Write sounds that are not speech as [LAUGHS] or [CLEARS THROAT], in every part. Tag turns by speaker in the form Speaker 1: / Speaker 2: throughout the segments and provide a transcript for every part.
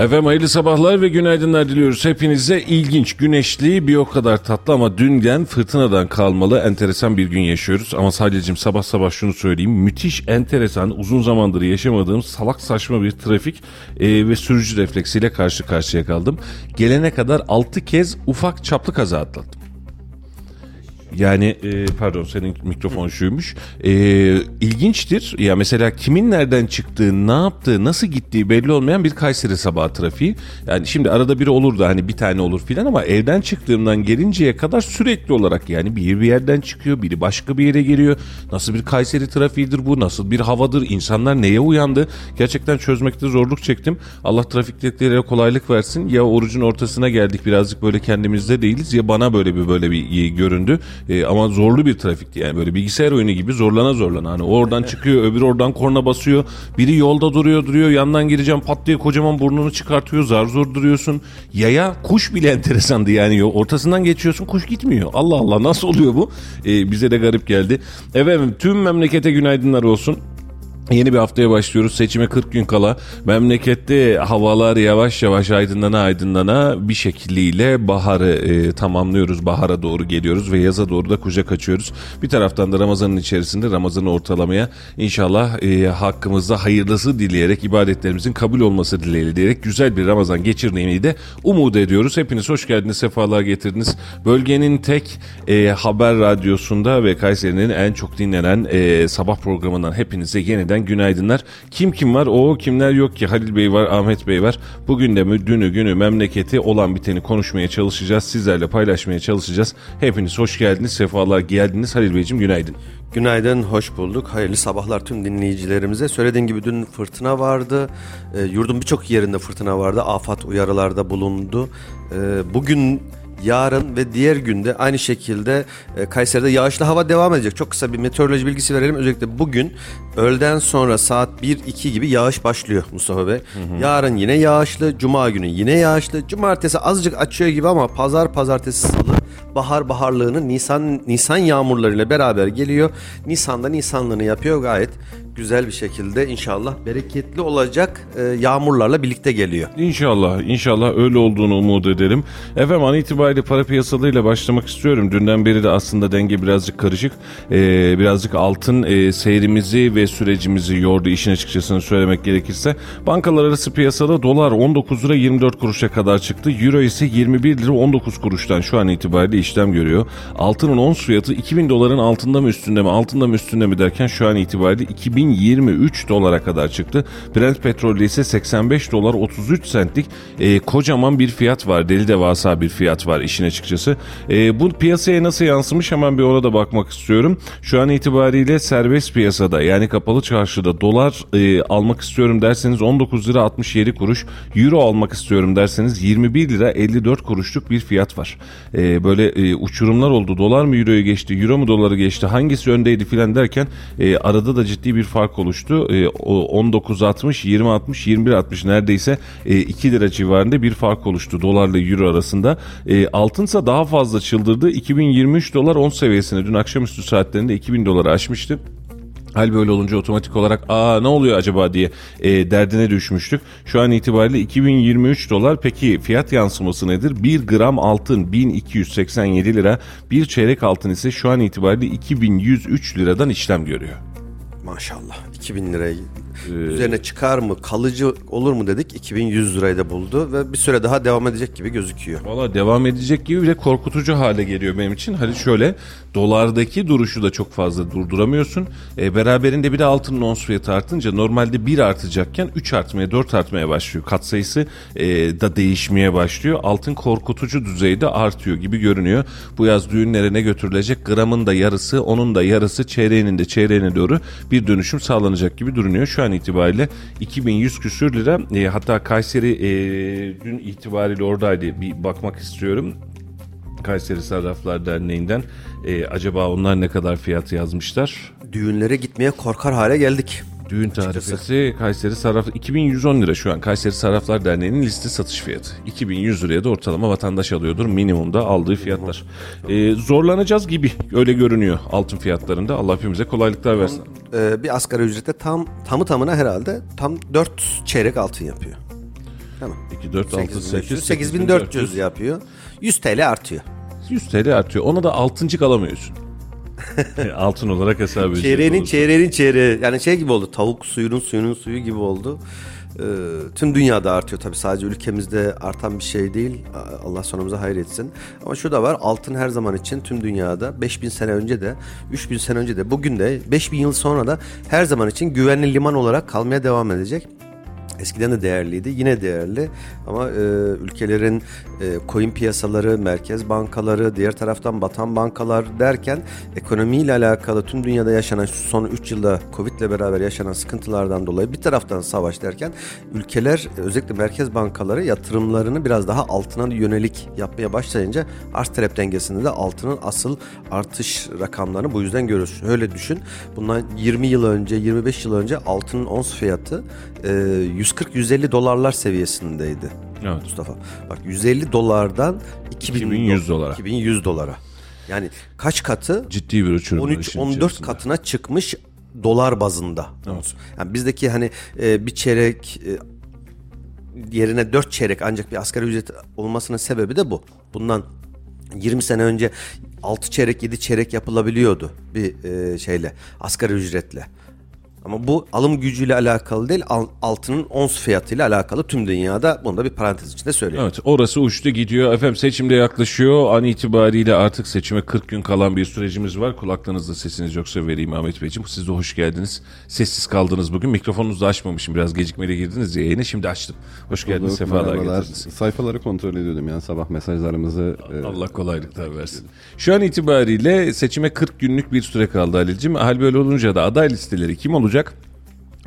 Speaker 1: Efendim hayırlı sabahlar ve günaydınlar diliyoruz. Hepinize ilginç, güneşli, bir o kadar tatlı ama dünden fırtınadan kalmalı enteresan bir gün yaşıyoruz. Ama sadece sabah sabah şunu söyleyeyim. Müthiş, enteresan, uzun zamandır yaşamadığım salak saçma bir trafik e, ve sürücü refleksiyle karşı karşıya kaldım. Gelene kadar 6 kez ufak çaplı kaza atlattım. Yani e, pardon senin mikrofon şuymuş. E, ilginçtir. Ya mesela kimin nereden çıktığı, ne yaptığı, nasıl gittiği belli olmayan bir Kayseri sabahı trafiği. Yani şimdi arada biri olur da hani bir tane olur filan ama evden çıktığımdan gelinceye kadar sürekli olarak yani bir bir yerden çıkıyor, biri başka bir yere geliyor. Nasıl bir Kayseri trafiğidir bu? Nasıl bir havadır? İnsanlar neye uyandı? Gerçekten çözmekte zorluk çektim. Allah trafikteklere kolaylık versin. Ya orucun ortasına geldik birazcık böyle kendimizde değiliz ya bana böyle bir böyle bir göründü. E, ama zorlu bir trafikti yani böyle bilgisayar oyunu gibi zorlana zorlana. Hani oradan çıkıyor öbür oradan korna basıyor. Biri yolda duruyor duruyor yandan gireceğim pat diye kocaman burnunu çıkartıyor zar zor duruyorsun. Yaya kuş bile [LAUGHS] enteresandı yani ortasından geçiyorsun kuş gitmiyor. Allah Allah nasıl oluyor bu? E, bize de garip geldi. Efendim tüm memlekete günaydınlar olsun. Yeni bir haftaya başlıyoruz. Seçime 40 gün kala memlekette havalar yavaş yavaş aydınlana aydınlana bir şekliyle baharı e, tamamlıyoruz. Bahara doğru geliyoruz ve yaza doğru da kucak açıyoruz. Bir taraftan da Ramazan'ın içerisinde Ramazan'ı ortalamaya inşallah e, hakkımızda hayırlısı dileyerek ibadetlerimizin kabul olması dileğiyle diyerek güzel bir Ramazan geçirmeyi de umut ediyoruz. Hepiniz hoş geldiniz, sefalar getirdiniz. Bölgenin tek e, haber radyosunda ve Kayseri'nin en çok dinlenen e, sabah programından hepinize yeniden günaydınlar. Kim kim var? O kimler yok ki? Halil Bey var, Ahmet Bey var. Bugün de mü, dünü, günü, memleketi olan biteni konuşmaya çalışacağız. Sizlerle paylaşmaya çalışacağız. Hepiniz hoş geldiniz, sefalar geldiniz. Halil Beyciğim günaydın.
Speaker 2: Günaydın, hoş bulduk. Hayırlı sabahlar tüm dinleyicilerimize. Söylediğim gibi dün fırtına vardı. E, yurdun birçok yerinde fırtına vardı. Afat uyarılarda bulundu. E, bugün yarın ve diğer günde aynı şekilde e, Kayseri'de yağışlı hava devam edecek. Çok kısa bir meteoroloji bilgisi verelim. Özellikle bugün öğleden sonra saat 1-2 gibi yağış başlıyor Mustafa Bey. Hı hı. Yarın yine yağışlı, cuma günü yine yağışlı. Cumartesi azıcık açıyor gibi ama pazar, pazartesi, salı bahar baharlığını Nisan Nisan yağmurlarıyla beraber geliyor. Nisan'da Nisanlığını yapıyor gayet güzel bir şekilde inşallah bereketli olacak e, yağmurlarla birlikte geliyor.
Speaker 1: İnşallah, inşallah öyle olduğunu umut ederim. Efendim an itibariyle para piyasalarıyla başlamak istiyorum. Dünden beri de aslında denge birazcık karışık. Ee, birazcık altın e, seyrimizi ve sürecimizi yordu işin açıkçasını söylemek gerekirse. Bankalar arası piyasada dolar 19 lira 24 kuruşa kadar çıktı. Euro ise 21 lira 19 kuruştan şu an itibariyle işlem görüyor. Altının ons fiyatı 2000 doların altında mı üstünde mi altında mı üstünde mi derken şu an itibariyle 2023 dolara kadar çıktı. Brent petrolde ise 85 dolar 33 centlik e, kocaman bir fiyat var. Deli devasa bir fiyat var işin açıkçası. E, bu piyasaya nasıl yansımış hemen bir ona da bakmak istiyorum. Şu an itibariyle serbest piyasada yani kapalı çarşıda dolar e, almak istiyorum derseniz 19 lira 67 kuruş. Euro almak istiyorum derseniz 21 lira 54 kuruşluk bir fiyat var. E, böyle e, uçurumlar oldu. Dolar mı euroyu geçti, euro mu doları geçti, hangisi öndeydi filan derken e, arada da ciddi bir fark oluştu. E, 19.60, 20.60, 21.60 neredeyse e, 2 lira civarında bir fark oluştu dolarla euro arasında. E, altınsa daha fazla çıldırdı. 2023 dolar 10 seviyesine dün akşamüstü saatlerinde 2000 doları aşmıştı. Hal böyle olunca otomatik olarak aa ne oluyor acaba diye e, derdine düşmüştük. Şu an itibariyle 2023 dolar peki fiyat yansıması nedir? 1 gram altın 1287 lira bir çeyrek altın ise şu an itibariyle 2103 liradan işlem görüyor.
Speaker 2: Maşallah. 2000 liraya üzerine çıkar mı, kalıcı olur mu dedik. 2100 lirayı da buldu ve bir süre daha devam edecek gibi gözüküyor.
Speaker 1: Valla devam edecek gibi ve korkutucu hale geliyor benim için. Hadi şöyle dolardaki duruşu da çok fazla durduramıyorsun. E, beraberinde bir de altının ons fiyatı artınca normalde 1 artacakken 3 artmaya 4 artmaya başlıyor. Katsayısı e, da değişmeye başlıyor. Altın korkutucu düzeyde artıyor gibi görünüyor. Bu yaz düğünlere ne götürülecek? Gramın da yarısı, onun da yarısı, çeyreğinin de çeyreğine doğru bir dönüşüm sağlanacak gibi duruyor. Şu an itibariyle 2100 küsür lira. E, hatta Kayseri e, dün itibariyle oradaydı. Bir bakmak istiyorum. Kayseri Sarraflar Derneği'nden. E, acaba onlar ne kadar fiyatı yazmışlar?
Speaker 2: Düğünlere gitmeye korkar hale geldik.
Speaker 1: Düğün tarifesi Kayseri Sarraf 2110 lira şu an Kayseri Sarraflar Derneği'nin liste satış fiyatı. 2100 liraya da ortalama vatandaş alıyordur minimumda aldığı fiyatlar. Ee, zorlanacağız gibi öyle görünüyor altın fiyatlarında. Allah hepimize kolaylıklar versin.
Speaker 2: Ee, bir asgari ücrete tam tamı tamına herhalde tam 4 çeyrek altın yapıyor. Tamam.
Speaker 1: 2, 4, 6, 8,
Speaker 2: 8400 yapıyor. 100 TL artıyor.
Speaker 1: 100 TL artıyor. Ona da altıncık alamıyorsun. [LAUGHS] altın olarak hesap edecek
Speaker 2: Çeyreğinin çeyreğinin çeyreği yani şey gibi oldu tavuk suyunun suyunun suyu gibi oldu. Ee, tüm dünyada artıyor tabii sadece ülkemizde artan bir şey değil. Allah sonumuza hayır etsin. Ama şu da var altın her zaman için tüm dünyada 5000 sene önce de 3000 sene önce de bugün de 5000 yıl sonra da her zaman için güvenli liman olarak kalmaya devam edecek. Eskiden de değerliydi, yine değerli ama e, ülkelerin e, coin piyasaları, merkez bankaları, diğer taraftan batan bankalar derken ekonomiyle alakalı tüm dünyada yaşanan son 3 yılda Covid ile beraber yaşanan sıkıntılardan dolayı bir taraftan savaş derken ülkeler özellikle merkez bankaları yatırımlarını biraz daha altına yönelik yapmaya başlayınca arz talep dengesinde de altının asıl artış rakamlarını bu yüzden görüyoruz. Öyle düşün. Bundan 20 yıl önce, 25 yıl önce altının ons fiyatı e, 140-150 dolarlar seviyesindeydi.
Speaker 1: Evet.
Speaker 2: Mustafa. Bak 150 dolardan 2000
Speaker 1: 2100 dolara.
Speaker 2: 2100 dolara. Yani kaç katı?
Speaker 1: Ciddi bir uçurum. var
Speaker 2: 13
Speaker 1: işin
Speaker 2: 14
Speaker 1: içerisinde.
Speaker 2: katına çıkmış dolar bazında. Yani bizdeki hani e, bir çeyrek e, yerine 4 çeyrek ancak bir asgari ücret olmasının sebebi de bu. Bundan 20 sene önce 6 çeyrek 7 çeyrek yapılabiliyordu bir e, şeyle asgari ücretle. Ama bu alım gücüyle alakalı değil al- altının ons fiyatıyla alakalı tüm dünyada bunu da bir parantez içinde söyleyeyim.
Speaker 1: Evet orası uçtu gidiyor. Efendim seçimde yaklaşıyor. An itibariyle artık seçime 40 gün kalan bir sürecimiz var. Kulaklarınızda sesiniz yoksa vereyim Ahmet Beyciğim. Siz de hoş geldiniz. Sessiz kaldınız bugün. Mikrofonunuzu da açmamışım. Biraz gecikmeyle girdiniz ya yayına. Şimdi açtım. Hoş geldiniz. Sefalar getirdiniz.
Speaker 3: Sayfaları kontrol ediyordum yani sabah mesajlarımızı. e,
Speaker 1: Allah kolaylıklar versin. Şu an itibariyle seçime 40 günlük bir süre kaldı Halil'cim. Hal böyle olunca da aday listeleri kim olacak? olacak.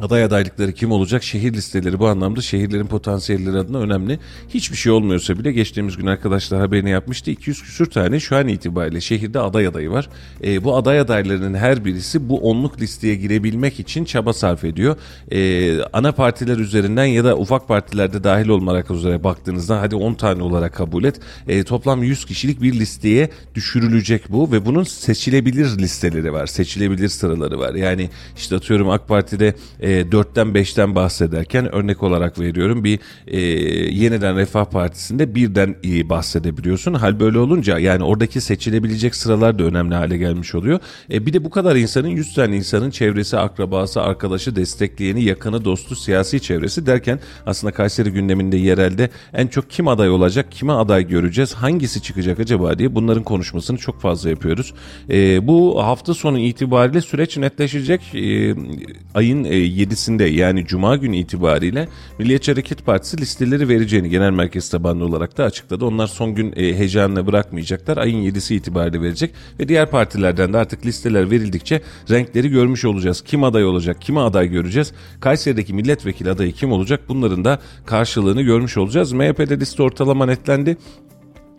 Speaker 1: Aday adaylıkları kim olacak? Şehir listeleri bu anlamda şehirlerin potansiyelleri adına önemli. Hiçbir şey olmuyorsa bile geçtiğimiz gün arkadaşlar haberini yapmıştı. 200 küsür tane şu an itibariyle şehirde aday adayı var. E, bu aday adaylarının her birisi bu onluk listeye girebilmek için çaba sarf ediyor. E, ana partiler üzerinden ya da ufak partilerde dahil olmak üzere baktığınızda hadi 10 tane olarak kabul et. E, toplam 100 kişilik bir listeye düşürülecek bu ve bunun seçilebilir listeleri var. Seçilebilir sıraları var. Yani işte atıyorum AK Parti'de e, 4'ten 5'ten bahsederken örnek olarak veriyorum bir e, yeniden Refah Partisi'nde birden e, bahsedebiliyorsun. Hal böyle olunca yani oradaki seçilebilecek sıralar da önemli hale gelmiş oluyor. E, bir de bu kadar insanın 100 tane insanın çevresi, akrabası, arkadaşı, destekleyeni, yakını, dostu, siyasi çevresi derken aslında Kayseri gündeminde yerelde en çok kim aday olacak, kime aday göreceğiz, hangisi çıkacak acaba diye bunların konuşmasını çok fazla yapıyoruz. E, bu hafta sonu itibariyle süreç netleşecek. E, ayın e, 7'sinde yani Cuma günü itibariyle Milliyetçi Hareket Partisi listeleri vereceğini genel merkez tabanlı olarak da açıkladı. Onlar son gün e, heyecanla bırakmayacaklar. Ayın 7'si itibariyle verecek ve diğer partilerden de artık listeler verildikçe renkleri görmüş olacağız. Kim aday olacak, kime aday göreceğiz. Kayseri'deki milletvekili adayı kim olacak bunların da karşılığını görmüş olacağız. MHP'de liste ortalama netlendi.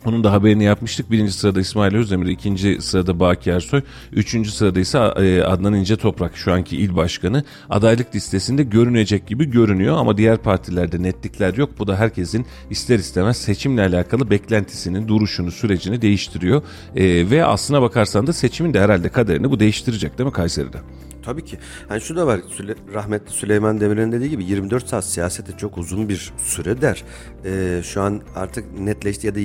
Speaker 1: Onun da haberini yapmıştık. Birinci sırada İsmail Özdemir, ikinci sırada Baki Ersoy, üçüncü sırada ise e, Adnan İnce Toprak şu anki il başkanı. Adaylık listesinde görünecek gibi görünüyor ama diğer partilerde netlikler yok. Bu da herkesin ister istemez seçimle alakalı beklentisini, duruşunu, sürecini değiştiriyor. E, ve aslına bakarsan da seçimin de herhalde kaderini bu değiştirecek değil mi Kayseri'de?
Speaker 2: Tabii ki. Yani şu da var. Süle, rahmetli Süleyman Demirel'in dediği gibi 24 saat siyasete çok uzun bir süre der. Ee, şu an artık netleşti ya da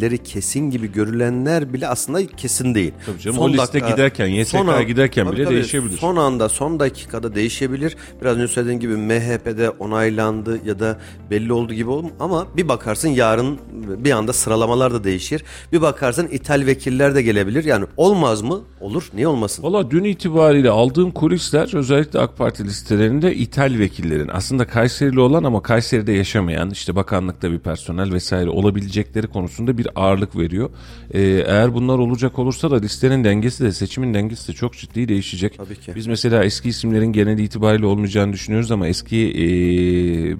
Speaker 2: yerleri kesin gibi görülenler bile aslında kesin değil.
Speaker 1: Tabii canım, o liste giderken, YSK
Speaker 2: an-
Speaker 1: giderken
Speaker 2: Tabii
Speaker 1: bile
Speaker 2: tabii,
Speaker 1: değişebilir.
Speaker 2: Son anda, son dakikada değişebilir. Biraz önce söylediğin gibi MHP'de onaylandı ya da belli oldu gibi oldu ama bir bakarsın yarın bir anda sıralamalar da değişir. Bir bakarsın ithal vekiller de gelebilir. Yani olmaz mı? Olur. Niye olmasın?
Speaker 1: Valla dün itibariyle aldığım kulisler özellikle AK Parti listelerinde ithal vekillerin aslında Kayserili olan ama Kayseri'de yaşamayan işte bakanlıkta bir personel vesaire olabilecekleri konusunda bir ağırlık veriyor. Ee, eğer bunlar olacak olursa da listenin dengesi de seçimin dengesi de çok ciddi değişecek.
Speaker 2: Tabii ki.
Speaker 1: Biz mesela eski isimlerin genel itibariyle olmayacağını düşünüyoruz ama eski e,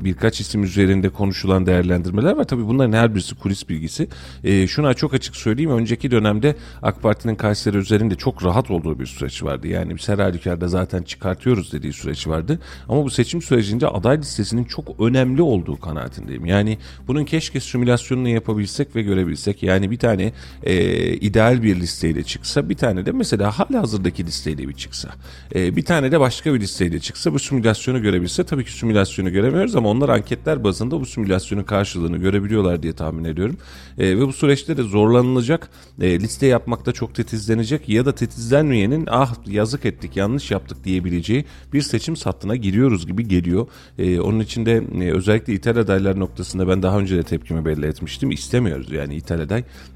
Speaker 1: birkaç isim üzerinde konuşulan değerlendirmeler var. Tabii bunların her birisi kulis bilgisi. E, şuna çok açık söyleyeyim. Önceki dönemde AK Parti'nin Kayseri üzerinde çok rahat olduğu bir süreç vardı. Yani biz her halükarda zaten çıkartıyoruz dediği süreç vardı. Ama bu seçim sürecinde aday listesinin çok önemli olduğu kanaatindeyim. Yani bunun keşke simülasyonunu yapabilsek ve görebilsek. Yani bir tane e, ideal bir listeyle çıksa bir tane de mesela hala hazırdaki listeyle bir çıksa. E, bir tane de başka bir listeyle çıksa bu simülasyonu görebilse tabii ki simülasyonu göremiyoruz ama onlar anketler bazında bu simülasyonun karşılığını görebiliyorlar diye tahmin ediyorum. E, ve bu süreçte de zorlanılacak e, liste yapmakta çok titizlenecek ya da titizlenmeyenin ah yazık ettik yanlış yaptık diyebileceği bir seçim sattına giriyoruz gibi geliyor. E, onun için de e, özellikle ithal adaylar noktasında ben daha önce de tepkimi belli etmiştim. İstemiyoruz yani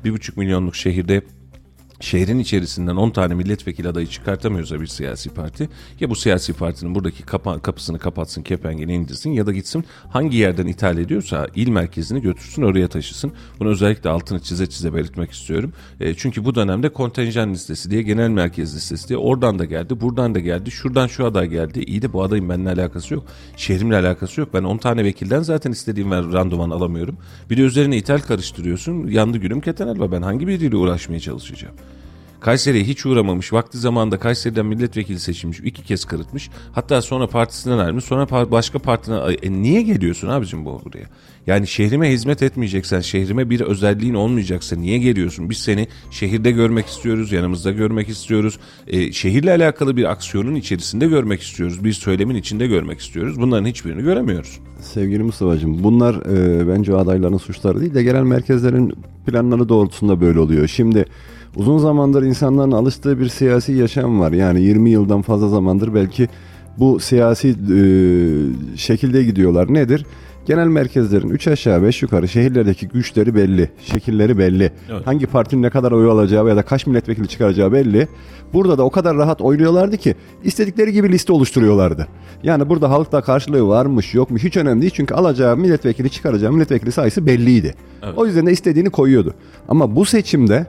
Speaker 1: Bir buçuk milyonluk şehirde şehrin içerisinden 10 tane milletvekili adayı çıkartamıyorsa bir siyasi parti ya bu siyasi partinin buradaki kapa- kapısını kapatsın, kepengini indirsin ya da gitsin hangi yerden ithal ediyorsa il merkezini götürsün oraya taşısın. Bunu özellikle altını çize çize belirtmek istiyorum. E, çünkü bu dönemde kontenjan listesi diye genel merkez listesi diye oradan da geldi, buradan da geldi, şuradan şu aday geldi. İyi de bu adayın benimle alakası yok. Şehrimle alakası yok. Ben 10 tane vekilden zaten istediğim randıman alamıyorum. Bir de üzerine ithal karıştırıyorsun. Yandı günüm keten elba. Ben hangi biriyle uğraşmaya çalışacağım? Kayseri'ye hiç uğramamış. Vakti zamanında Kayseri'den milletvekili seçilmiş. iki kez kırıtmış. Hatta sonra partisinden ayrılmış. Sonra par- başka partine... E, niye geliyorsun abicim bu buraya? Yani şehrime hizmet etmeyeceksen, şehrime bir özelliğin olmayacaksa niye geliyorsun? Biz seni şehirde görmek istiyoruz, yanımızda görmek istiyoruz. E, şehirle alakalı bir aksiyonun içerisinde görmek istiyoruz. Bir söylemin içinde görmek istiyoruz. Bunların hiçbirini göremiyoruz.
Speaker 3: Sevgili Mustafa'cığım bunlar e, bence adayların suçları değil de genel merkezlerin planları doğrultusunda böyle oluyor. Şimdi uzun zamandır insanların alıştığı bir siyasi yaşam var. Yani 20 yıldan fazla zamandır belki bu siyasi e, şekilde gidiyorlar. Nedir? Genel merkezlerin 3 aşağı 5 yukarı şehirlerdeki güçleri belli, şekilleri belli.
Speaker 1: Evet.
Speaker 3: Hangi partinin ne kadar oy alacağı ya da kaç milletvekili çıkaracağı belli. Burada da o kadar rahat oynuyorlardı ki istedikleri gibi liste oluşturuyorlardı. Yani burada halkta karşılığı varmış yokmuş hiç önemli değil. Çünkü alacağı milletvekili çıkaracağı milletvekili sayısı belliydi. O yüzden de istediğini koyuyordu. Ama bu seçimde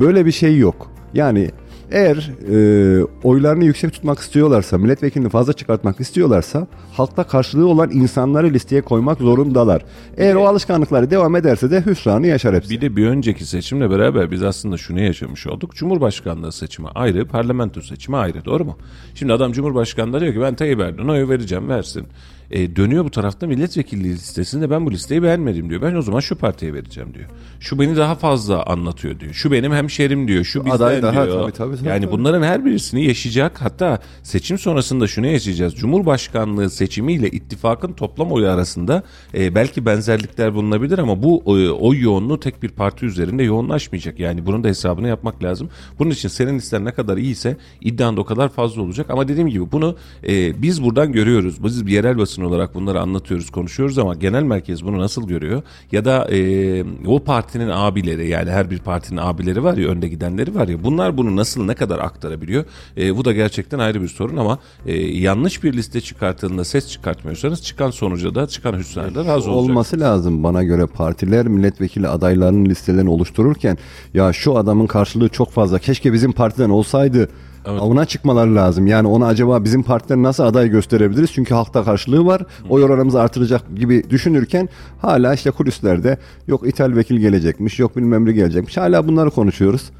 Speaker 3: böyle bir şey yok. Yani eğer e, oylarını yüksek tutmak istiyorlarsa, milletvekilini fazla çıkartmak istiyorlarsa halkta karşılığı olan insanları listeye koymak zorundalar. Eğer o alışkanlıkları devam ederse de hüsranı yaşar hepsi.
Speaker 1: Bir de bir önceki seçimle beraber biz aslında şunu yaşamış olduk. Cumhurbaşkanlığı seçimi ayrı, parlamento seçimi ayrı. Doğru mu? Şimdi adam Cumhurbaşkanlığı diyor ki ben Tayyip Erdoğan'a oy vereceğim, versin. E, dönüyor bu tarafta milletvekilliği listesinde ben bu listeyi beğenmedim diyor. Ben o zaman şu partiye vereceğim diyor. Şu beni daha fazla anlatıyor diyor. Şu benim hemşerim diyor. Şu bizden
Speaker 3: Aday daha-
Speaker 1: diyor.
Speaker 3: tabii, tabii, tabii,
Speaker 1: yani
Speaker 3: tabii.
Speaker 1: bunların her birisini yaşayacak. Hatta seçim sonrasında şunu yaşayacağız. Cumhurbaşkanlığı seçimiyle ittifakın toplam oyu arasında e, belki benzerlikler bulunabilir ama bu e, oy yoğunluğu tek bir parti üzerinde yoğunlaşmayacak. Yani bunun da hesabını yapmak lazım. Bunun için senin listen ne kadar iyiyse iddian da o kadar fazla olacak. Ama dediğim gibi bunu e, biz buradan görüyoruz. Biz bir yerel basın olarak bunları anlatıyoruz, konuşuyoruz ama genel merkez bunu nasıl görüyor? Ya da e, o partinin abileri yani her bir partinin abileri var ya önde gidenleri var ya bunlar bunu nasıl ne kadar aktarabiliyor? E, bu da gerçekten ayrı bir sorun ama e, yanlış bir liste çıkartıldığında ses çıkartmıyorsanız çıkan sonuca da çıkan hüsnarda razı olacak.
Speaker 3: olması lazım bana göre partiler milletvekili adaylarının listelerini oluştururken ya şu adamın karşılığı çok fazla keşke bizim partiden olsaydı ona çıkmaları lazım. Yani ona acaba bizim partiden nasıl aday gösterebiliriz? Çünkü halkta karşılığı var. Oy oranımızı artıracak gibi düşünürken hala işte kulislerde yok ithal vekil gelecekmiş, yok bilmem ne gelecekmiş. Hala bunları konuşuyoruz.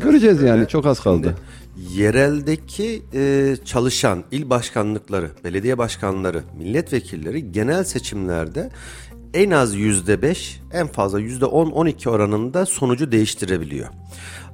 Speaker 3: Göreceğiz yani çok az kaldı.
Speaker 2: Yereldeki e, çalışan il başkanlıkları, belediye başkanları, milletvekilleri genel seçimlerde en az yüzde beş, en fazla yüzde on, on iki oranında sonucu değiştirebiliyor.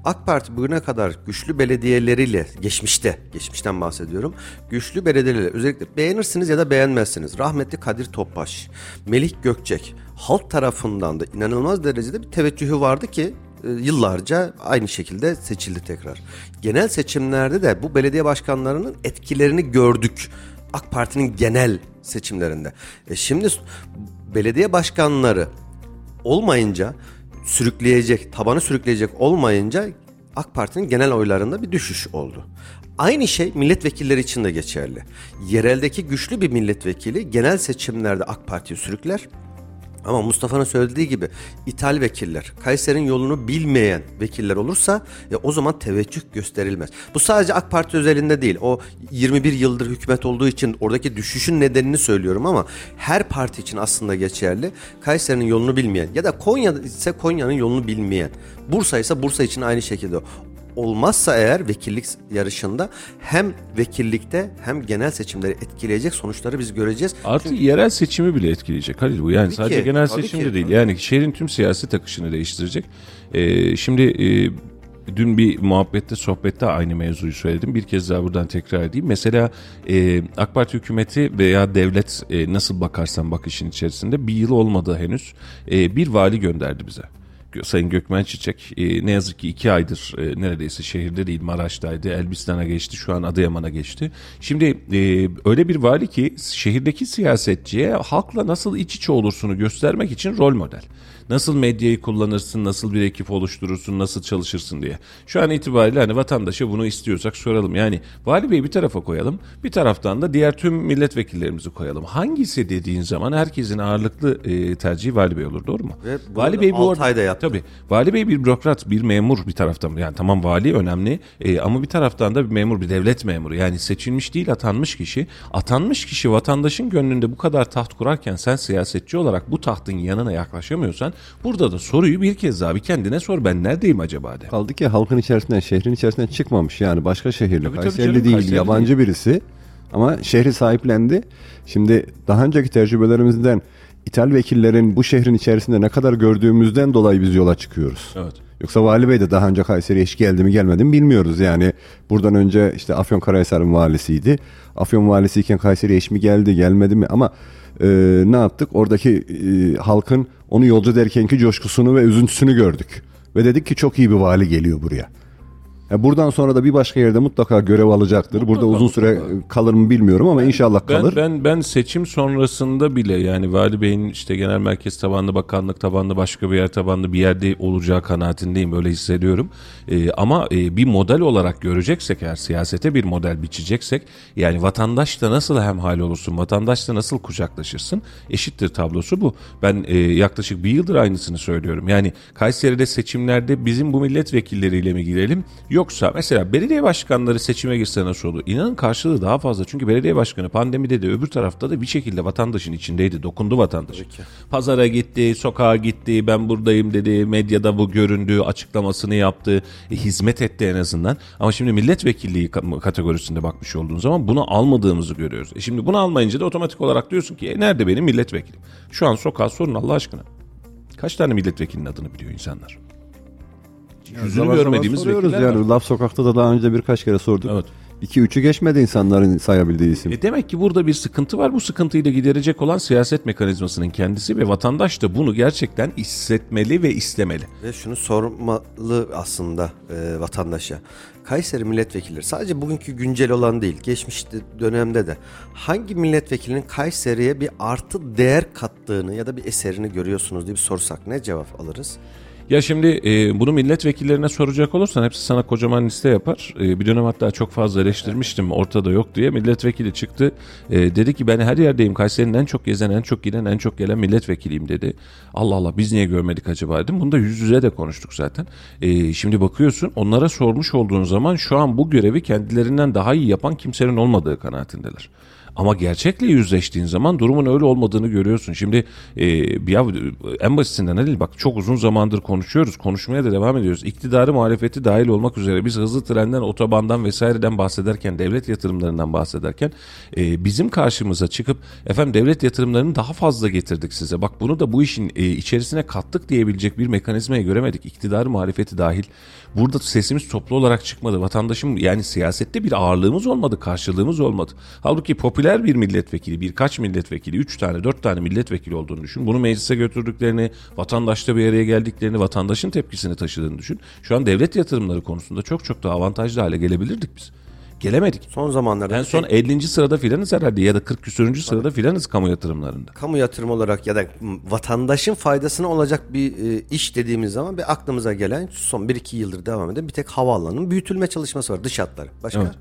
Speaker 2: AK Parti bugüne kadar güçlü belediyeleriyle geçmişte, geçmişten bahsediyorum. Güçlü belediyeleriyle özellikle beğenirsiniz ya da beğenmezsiniz. Rahmetli Kadir Topbaş, Melih Gökçek halk tarafından da inanılmaz derecede bir teveccühü vardı ki e, yıllarca aynı şekilde seçildi tekrar. Genel seçimlerde de bu belediye başkanlarının etkilerini gördük. AK Parti'nin genel seçimlerinde. E şimdi belediye başkanları olmayınca sürükleyecek, tabanı sürükleyecek olmayınca AK Parti'nin genel oylarında bir düşüş oldu. Aynı şey milletvekilleri için de geçerli. Yereldeki güçlü bir milletvekili genel seçimlerde AK Parti'yi sürükler. Ama Mustafa'nın söylediği gibi ithal vekiller, Kayseri'nin yolunu bilmeyen vekiller olursa e, o zaman teveccüh gösterilmez. Bu sadece AK Parti özelinde değil. O 21 yıldır hükümet olduğu için oradaki düşüşün nedenini söylüyorum ama her parti için aslında geçerli. Kayseri'nin yolunu bilmeyen ya da Konya ise Konya'nın yolunu bilmeyen. Bursa ise Bursa için aynı şekilde olmazsa eğer vekillik yarışında hem vekillikte hem genel seçimleri etkileyecek sonuçları biz göreceğiz.
Speaker 1: Artı yerel seçimi bile etkileyecek Halil bu. Yani
Speaker 2: Tabii
Speaker 1: sadece
Speaker 2: ki,
Speaker 1: genel seçim de değil. Yani şehrin tüm siyasi akışını değiştirecek. Ee, şimdi e, dün bir muhabbette sohbette aynı mevzuyu söyledim. Bir kez daha buradan tekrar edeyim. Mesela e, AK Parti hükümeti veya devlet e, nasıl bakarsan bak işin içerisinde bir yıl olmadı henüz. E, bir vali gönderdi bize. Sayın Gökmen Çiçek e, ne yazık ki iki aydır e, neredeyse şehirde değil Maraş'taydı. Elbistan'a geçti şu an Adıyaman'a geçti. Şimdi e, öyle bir vali ki şehirdeki siyasetçiye halkla nasıl iç içe olursunuz göstermek için rol model. Nasıl medyayı kullanırsın, nasıl bir ekip oluşturursun, nasıl çalışırsın diye. Şu an itibariyle hani vatandaşa bunu istiyorsak soralım. Yani vali beyi bir tarafa koyalım, bir taraftan da diğer tüm milletvekillerimizi koyalım. Hangisi dediğin zaman herkesin ağırlıklı e, tercihi vali bey olur doğru mu?
Speaker 2: Ve
Speaker 1: vali bey bu
Speaker 2: ayda yaptı.
Speaker 1: Tabii. Vali Bey bir bürokrat, bir memur bir taraftan. Yani tamam vali önemli e, ama bir taraftan da bir memur, bir devlet memuru. Yani seçilmiş değil atanmış kişi. Atanmış kişi vatandaşın gönlünde bu kadar taht kurarken sen siyasetçi olarak bu tahtın yanına yaklaşamıyorsan burada da soruyu bir kez daha bir kendine sor. Ben neredeyim acaba de.
Speaker 3: Kaldı ki halkın içerisinden, şehrin içerisinden çıkmamış. Yani başka şehirli,
Speaker 1: Tabii, tabii
Speaker 3: Kayserili
Speaker 1: canım,
Speaker 3: değil,
Speaker 1: Kayserili
Speaker 3: yabancı birisi. Ama şehri sahiplendi. Şimdi daha önceki tecrübelerimizden ithal vekillerin bu şehrin içerisinde ne kadar gördüğümüzden dolayı biz yola çıkıyoruz.
Speaker 1: Evet.
Speaker 3: Yoksa Vali Bey de daha önce Kayseri'ye hiç geldi mi gelmedi mi bilmiyoruz. Yani buradan önce işte Afyonkarahisar'ın valisiydi. Afyon valisiyken Kayseri'ye hiç mi geldi gelmedi mi ama e, ne yaptık? Oradaki e, halkın onu yolcu derkenki coşkusunu ve üzüntüsünü gördük. Ve dedik ki çok iyi bir vali geliyor buraya. Ya buradan sonra da bir başka yerde mutlaka görev alacaktır. Burada uzun süre kalır mı bilmiyorum ama inşallah
Speaker 1: Ben,
Speaker 3: kalır.
Speaker 1: ben ben seçim sonrasında bile yani Vali Bey'in işte genel merkez tabanlı, bakanlık tabanlı, başka bir yer tabanlı bir yerde olacağı kanaatindeyim. Öyle hissediyorum. Ee, ama e, bir model olarak göreceksek eğer siyasete bir model biçeceksek yani vatandaşla nasıl hemhal olursun, vatandaşla nasıl kucaklaşırsın eşittir tablosu bu. Ben e, yaklaşık bir yıldır aynısını söylüyorum. Yani Kayseri'de seçimlerde bizim bu milletvekilleriyle mi girelim yoksa mesela belediye başkanları seçime girse nasıl olur? İnanın karşılığı daha fazla. Çünkü belediye başkanı pandemide de öbür tarafta da bir şekilde vatandaşın içindeydi. Dokundu vatandaş. Pazara gitti, sokağa gitti, ben buradayım dedi. Medyada bu göründü, açıklamasını yaptı. e, hizmet etti en azından. Ama şimdi milletvekilliği ka- kategorisinde bakmış olduğun zaman bunu almadığımızı görüyoruz. E şimdi bunu almayınca da otomatik olarak diyorsun ki e nerede benim milletvekilim? Şu an sokağa sorun Allah aşkına. Kaç tane milletvekilinin adını biliyor insanlar? Yüzünü
Speaker 3: Zaman zaman
Speaker 1: görmediğimiz
Speaker 3: soruyoruz
Speaker 1: vekiller
Speaker 3: yani
Speaker 1: var.
Speaker 3: laf sokakta da daha önce birkaç kere sorduk.
Speaker 1: Evet.
Speaker 3: 2-3'ü geçmedi insanların sayabildiği isim.
Speaker 1: E demek ki burada bir sıkıntı var. Bu sıkıntıyı da giderecek olan siyaset mekanizmasının kendisi ve vatandaş da bunu gerçekten hissetmeli ve istemeli.
Speaker 2: Ve şunu sormalı aslında e, vatandaşa. Kayseri milletvekilleri sadece bugünkü güncel olan değil, geçmiş de- dönemde de hangi milletvekilinin Kayseri'ye bir artı değer kattığını ya da bir eserini görüyorsunuz diye bir sorsak ne cevap alırız?
Speaker 1: Ya şimdi e, bunu milletvekillerine soracak olursan hepsi sana kocaman liste yapar. E, bir dönem hatta çok fazla eleştirmiştim ortada yok diye. Milletvekili çıktı e, dedi ki ben her yerdeyim Kayseri'nin en çok gezen en çok giden en çok gelen milletvekiliyim dedi. Allah Allah biz niye görmedik acaba dedim. Bunu da yüz yüze de konuştuk zaten. E, şimdi bakıyorsun onlara sormuş olduğun zaman şu an bu görevi kendilerinden daha iyi yapan kimsenin olmadığı kanaatindeler. Ama gerçekle yüzleştiğin zaman durumun öyle olmadığını görüyorsun. Şimdi e, ya en basitinden Halil bak çok uzun zamandır konuşuyoruz. Konuşmaya da devam ediyoruz. İktidarı muhalefeti dahil olmak üzere biz hızlı trenden, otobandan vesaireden bahsederken, devlet yatırımlarından bahsederken e, bizim karşımıza çıkıp efendim devlet yatırımlarını daha fazla getirdik size. Bak bunu da bu işin e, içerisine kattık diyebilecek bir mekanizmaya göremedik. İktidarı muhalefeti dahil. Burada sesimiz toplu olarak çıkmadı. Vatandaşım yani siyasette bir ağırlığımız olmadı, karşılığımız olmadı. Halbuki popüler bir milletvekili, birkaç milletvekili, üç tane, dört tane milletvekili olduğunu düşün. Bunu meclise götürdüklerini, vatandaşla bir araya geldiklerini, vatandaşın tepkisini taşıdığını düşün. Şu an devlet yatırımları konusunda çok çok daha avantajlı hale gelebilirdik biz. Gelemedik.
Speaker 2: Son zamanlarda
Speaker 1: En son 50. sırada filanız herhalde ya da 40 küsürüncü sırada filanız kamu yatırımlarında.
Speaker 2: kamu yatırım olarak ya da vatandaşın faydasına olacak bir e, iş dediğimiz zaman bir aklımıza gelen son 1-2 yıldır devam eden bir tek havaalanının büyütülme çalışması var dış hatları. Başka?
Speaker 1: Evet.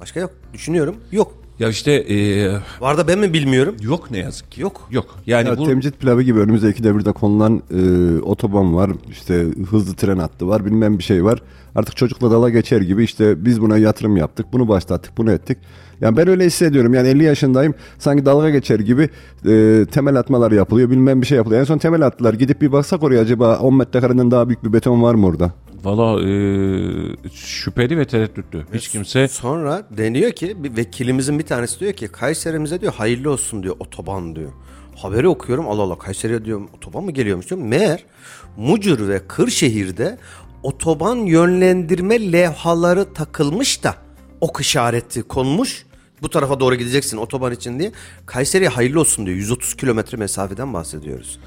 Speaker 2: Başka yok. Düşünüyorum. Yok.
Speaker 1: Ya işte e,
Speaker 2: Var da ben mi bilmiyorum?
Speaker 1: yok ne yazık ki.
Speaker 2: Yok.
Speaker 1: Yok. Yani
Speaker 3: Ya
Speaker 1: bu
Speaker 3: temcit pilavı gibi önümüzde iki devirde konulan e, otoban var. işte hızlı tren hattı var. Bilmem bir şey var. Artık çocukla dala geçer gibi işte biz buna yatırım yaptık. Bunu başlattık. Bunu ettik. Yani ben öyle hissediyorum. Yani 50 yaşındayım. Sanki dalga geçer gibi e, temel atmalar yapılıyor. Bilmem bir şey yapılıyor. En son temel attılar. Gidip bir baksak oraya acaba 10 metrekareden daha büyük bir beton var mı orada?
Speaker 1: Valla e, şüpheli ve tereddütlü. Hiç kimse
Speaker 2: Sonra deniyor ki bir vekilimizin bir tanesi diyor ki Kayserimize diyor hayırlı olsun diyor otoban diyor. Haberi okuyorum Allah Allah Kayseri'ye diyorum otoban mı geliyormuş diyorum. Meğer Mucur ve Kırşehir'de otoban yönlendirme levhaları takılmış da ok işareti konmuş. Bu tarafa doğru gideceksin otoban için diye. Kayseri'ye hayırlı olsun diyor. 130 kilometre mesafeden bahsediyoruz.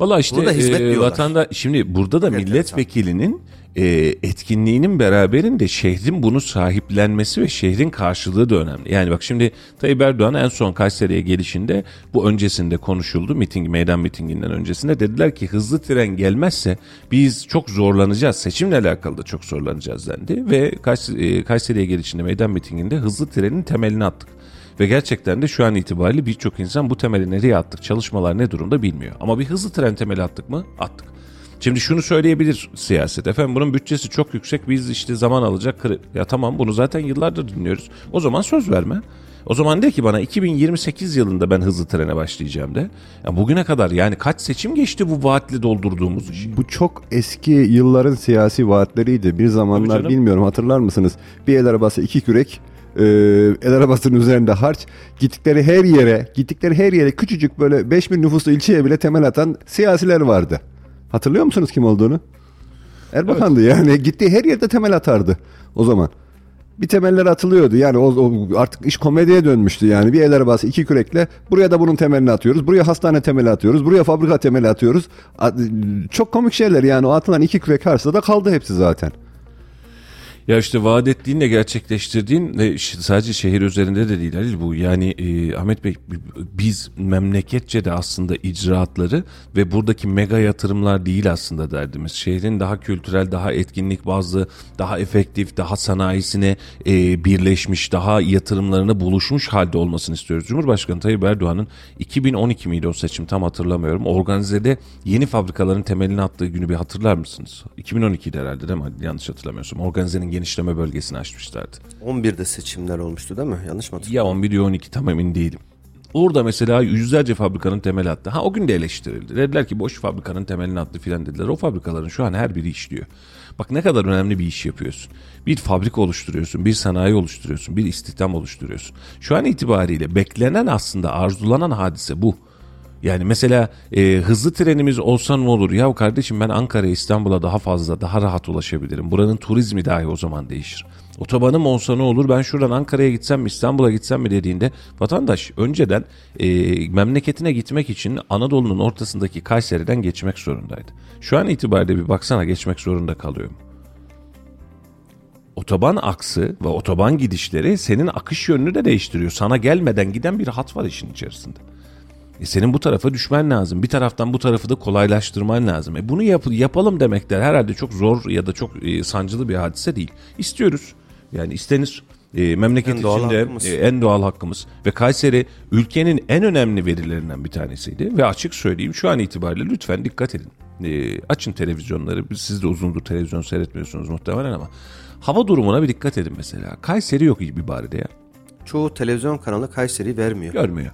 Speaker 1: Valla işte e, vatanda şimdi burada da
Speaker 2: Çok
Speaker 1: milletvekilinin e, etkinliğinin beraberinde şehrin bunu sahiplenmesi ve şehrin karşılığı da önemli. Yani bak şimdi Tayyip Erdoğan en son Kayseri'ye gelişinde bu öncesinde konuşuldu. Miting, meydan mitinginden öncesinde dediler ki hızlı tren gelmezse biz çok zorlanacağız. Seçimle alakalı da çok zorlanacağız dendi. Ve e, Kayseri'ye gelişinde meydan mitinginde hızlı trenin temelini attık. Ve gerçekten de şu an itibariyle birçok insan bu temeli nereye attık, çalışmalar ne durumda bilmiyor. Ama bir hızlı tren temeli attık mı? Attık. Şimdi şunu söyleyebilir siyaset. Efendim bunun bütçesi çok yüksek. Biz işte zaman alacak. Ya tamam bunu zaten yıllardır dinliyoruz. O zaman söz verme. O zaman de ki bana 2028 yılında ben hızlı trene başlayacağım de. Ya bugüne kadar yani kaç seçim geçti bu vaatle doldurduğumuz işi?
Speaker 3: Bu çok eski yılların siyasi vaatleriydi. Bir zamanlar bilmiyorum hatırlar mısınız? Bir el arabası iki kürek, e, el arabasının üzerinde harç. Gittikleri her yere, gittikleri her yere küçücük böyle 5000 nüfuslu ilçeye bile temel atan siyasiler vardı. Hatırlıyor musunuz kim olduğunu? Erbakan'dı yani. Gittiği her yerde temel atardı o zaman. Bir temeller atılıyordu. Yani o, o artık iş komediye dönmüştü yani. Bir el arabası iki kürekle buraya da bunun temelini atıyoruz. Buraya hastane temeli atıyoruz. Buraya fabrika temeli atıyoruz. Çok komik şeyler yani. O atılan iki kürek karşısında da kaldı hepsi zaten.
Speaker 1: Ya işte vaat ettiğinle gerçekleştirdiğin ş- sadece şehir üzerinde de değil Halil bu. Yani e, Ahmet Bey biz memleketçe de aslında icraatları ve buradaki mega yatırımlar değil aslında derdimiz. Şehrin daha kültürel, daha etkinlik bazlı, daha efektif, daha sanayisine e, birleşmiş, daha yatırımlarına buluşmuş halde olmasını istiyoruz. Cumhurbaşkanı Tayyip Erdoğan'ın 2012 miydi o seçim tam hatırlamıyorum. Organize'de yeni fabrikaların temelini attığı günü bir hatırlar mısınız? 2012'de herhalde değil mi? Yanlış hatırlamıyorsam. Organize'nin genişleme bölgesini açmışlardı.
Speaker 2: 11'de seçimler olmuştu değil mi? Yanlış mı hatırlıyorum?
Speaker 1: Ya 11 ya 12 tam emin değilim. Orada mesela yüzlerce fabrikanın temeli attı. Ha o gün de eleştirildi. Dediler ki boş fabrikanın temelini attı filan dediler. O fabrikaların şu an her biri işliyor. Bak ne kadar önemli bir iş yapıyorsun. Bir fabrika oluşturuyorsun, bir sanayi oluşturuyorsun, bir istihdam oluşturuyorsun. Şu an itibariyle beklenen aslında arzulanan hadise bu. Yani mesela e, hızlı trenimiz olsa ne olur? Ya kardeşim ben Ankara İstanbul'a daha fazla daha rahat ulaşabilirim. Buranın turizmi dahi o zaman değişir. Otobanım olsa ne olur? Ben şuradan Ankara'ya gitsem mi İstanbul'a gitsem mi dediğinde vatandaş önceden e, memleketine gitmek için Anadolu'nun ortasındaki Kayseri'den geçmek zorundaydı. Şu an itibariyle bir baksana geçmek zorunda kalıyor mu? Otoban aksı ve otoban gidişleri senin akış yönünü de değiştiriyor. Sana gelmeden giden bir hat var işin içerisinde. E senin bu tarafa düşmen lazım. Bir taraftan bu tarafı da kolaylaştırman lazım. E bunu yap- yapalım demekler herhalde çok zor ya da çok e, sancılı bir hadise değil. İstiyoruz. Yani istenir. E, memleket
Speaker 2: En doğal
Speaker 1: içinde
Speaker 2: hakkımız.
Speaker 1: e, en doğal hakkımız. Ve Kayseri ülkenin en önemli verilerinden bir tanesiydi. Ve açık söyleyeyim şu an itibariyle lütfen dikkat edin. E, açın televizyonları. Siz de uzundur televizyon seyretmiyorsunuz muhtemelen ama. Hava durumuna bir dikkat edin mesela. Kayseri yok bir baride ya.
Speaker 2: Çoğu televizyon kanalı Kayseri vermiyor.
Speaker 1: Görmüyor.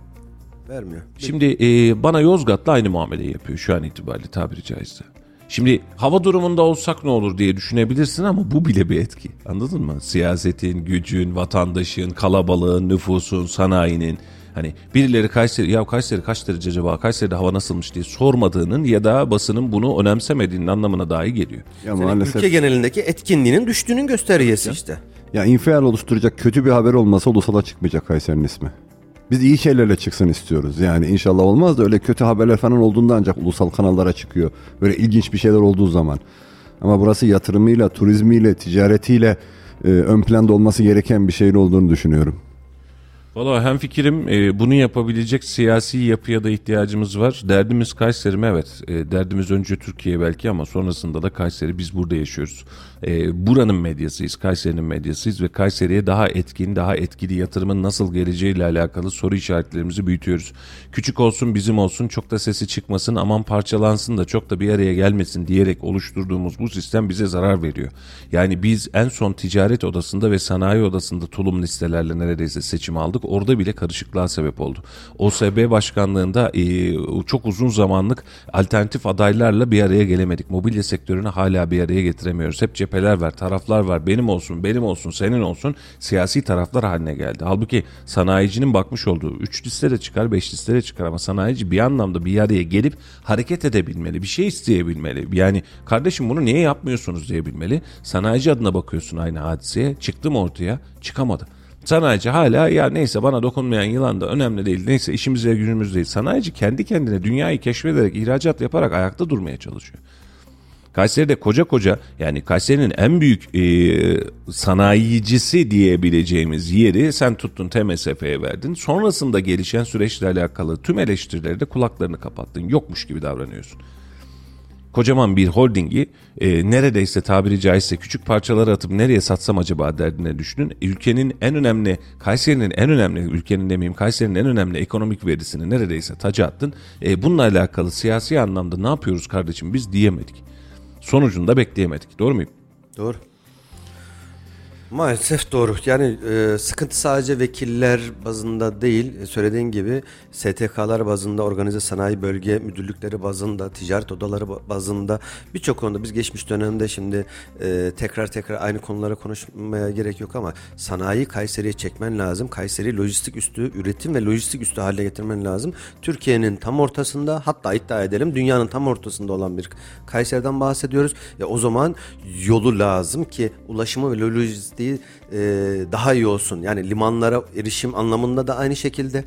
Speaker 2: Vermiyor.
Speaker 1: Şimdi e, bana Yozgat'la aynı muameleyi yapıyor şu an itibariyle tabiri caizse. Şimdi hava durumunda olsak ne olur diye düşünebilirsin ama bu bile bir etki. Anladın mı? Siyasetin, gücün, vatandaşın, kalabalığın, nüfusun, sanayinin Hani birileri Kayseri ya Kayseri kaç derece acaba Kayseri'de hava nasılmış diye sormadığının ya da basının bunu önemsemediğinin anlamına dahi geliyor.
Speaker 3: Ya
Speaker 2: Yani
Speaker 3: maalesef
Speaker 2: ülke genelindeki etkinliğinin düştüğünün göstergesi işte.
Speaker 3: ya infial oluşturacak kötü bir haber olmasa ulusala çıkmayacak Kayseri'nin ismi. Biz iyi şeylerle çıksın istiyoruz. Yani inşallah olmaz da öyle kötü haberler falan olduğunda ancak ulusal kanallara çıkıyor. Böyle ilginç bir şeyler olduğu zaman. Ama burası yatırımıyla, turizmiyle, ticaretiyle e, ön planda olması gereken bir şehir olduğunu düşünüyorum.
Speaker 1: Valla hem fikrim e, bunu yapabilecek siyasi yapıya da ihtiyacımız var. Derdimiz Kayseri mi? Evet. E, derdimiz önce Türkiye belki ama sonrasında da Kayseri biz burada yaşıyoruz. E, buranın medyasıyız, Kayseri'nin medyasıyız ve Kayseri'ye daha etkin, daha etkili yatırımın nasıl geleceğiyle alakalı soru işaretlerimizi büyütüyoruz. Küçük olsun bizim olsun çok da sesi çıkmasın aman parçalansın da çok da bir araya gelmesin diyerek oluşturduğumuz bu sistem bize zarar veriyor. Yani biz en son ticaret odasında ve sanayi odasında tulum listelerle neredeyse seçim aldık. Orada bile karışıklığa sebep oldu. OSB başkanlığında e, çok uzun zamanlık alternatif adaylarla bir araya gelemedik. Mobilya sektörünü hala bir araya getiremiyoruz. Hep cepheler var, taraflar var. Benim olsun, benim olsun, senin olsun siyasi taraflar haline geldi. Halbuki sanayicinin bakmış olduğu 3 liste de çıkar, 5 liste de çıkar ama sanayici bir anlamda bir araya gelip hareket edebilmeli, bir şey isteyebilmeli. Yani kardeşim bunu niye yapmıyorsunuz diyebilmeli. Sanayici adına bakıyorsun aynı hadiseye. Çıktım ortaya, çıkamadı. Sanayici hala ya neyse bana dokunmayan yılan da önemli değil. Neyse işimize günümüz değil. Sanayici kendi kendine dünyayı keşfederek ihracat yaparak ayakta durmaya çalışıyor. Kayseri'de koca koca yani Kayseri'nin en büyük e, sanayicisi diyebileceğimiz yeri sen tuttun TMSF'ye verdin. Sonrasında gelişen süreçle alakalı tüm eleştirileri de kulaklarını kapattın. Yokmuş gibi davranıyorsun kocaman bir holdingi e, neredeyse tabiri caizse küçük parçalara atıp nereye satsam acaba derdine düşünün. Ülkenin en önemli, Kayseri'nin en önemli, ülkenin demeyeyim Kayseri'nin en önemli ekonomik verisini neredeyse taca attın. E, bununla alakalı siyasi anlamda ne yapıyoruz kardeşim biz diyemedik. Sonucunda bekleyemedik. Doğru muyum?
Speaker 2: Doğru. Maalesef doğru. Yani e, sıkıntı sadece vekiller bazında değil, e, söylediğin gibi STK'lar bazında, organize sanayi bölge müdürlükleri bazında, ticaret odaları ba- bazında birçok konuda biz geçmiş dönemde şimdi e, tekrar tekrar aynı konulara konuşmaya gerek yok ama sanayi Kayseri'ye çekmen lazım. Kayseri lojistik üstü, üretim ve lojistik üstü haline getirmen lazım. Türkiye'nin tam ortasında hatta iddia edelim dünyanın tam ortasında olan bir Kayseri'den bahsediyoruz. Ya o zaman yolu lazım ki ulaşımı ve lojistiği e, daha iyi olsun. Yani limanlara erişim anlamında da aynı şekilde.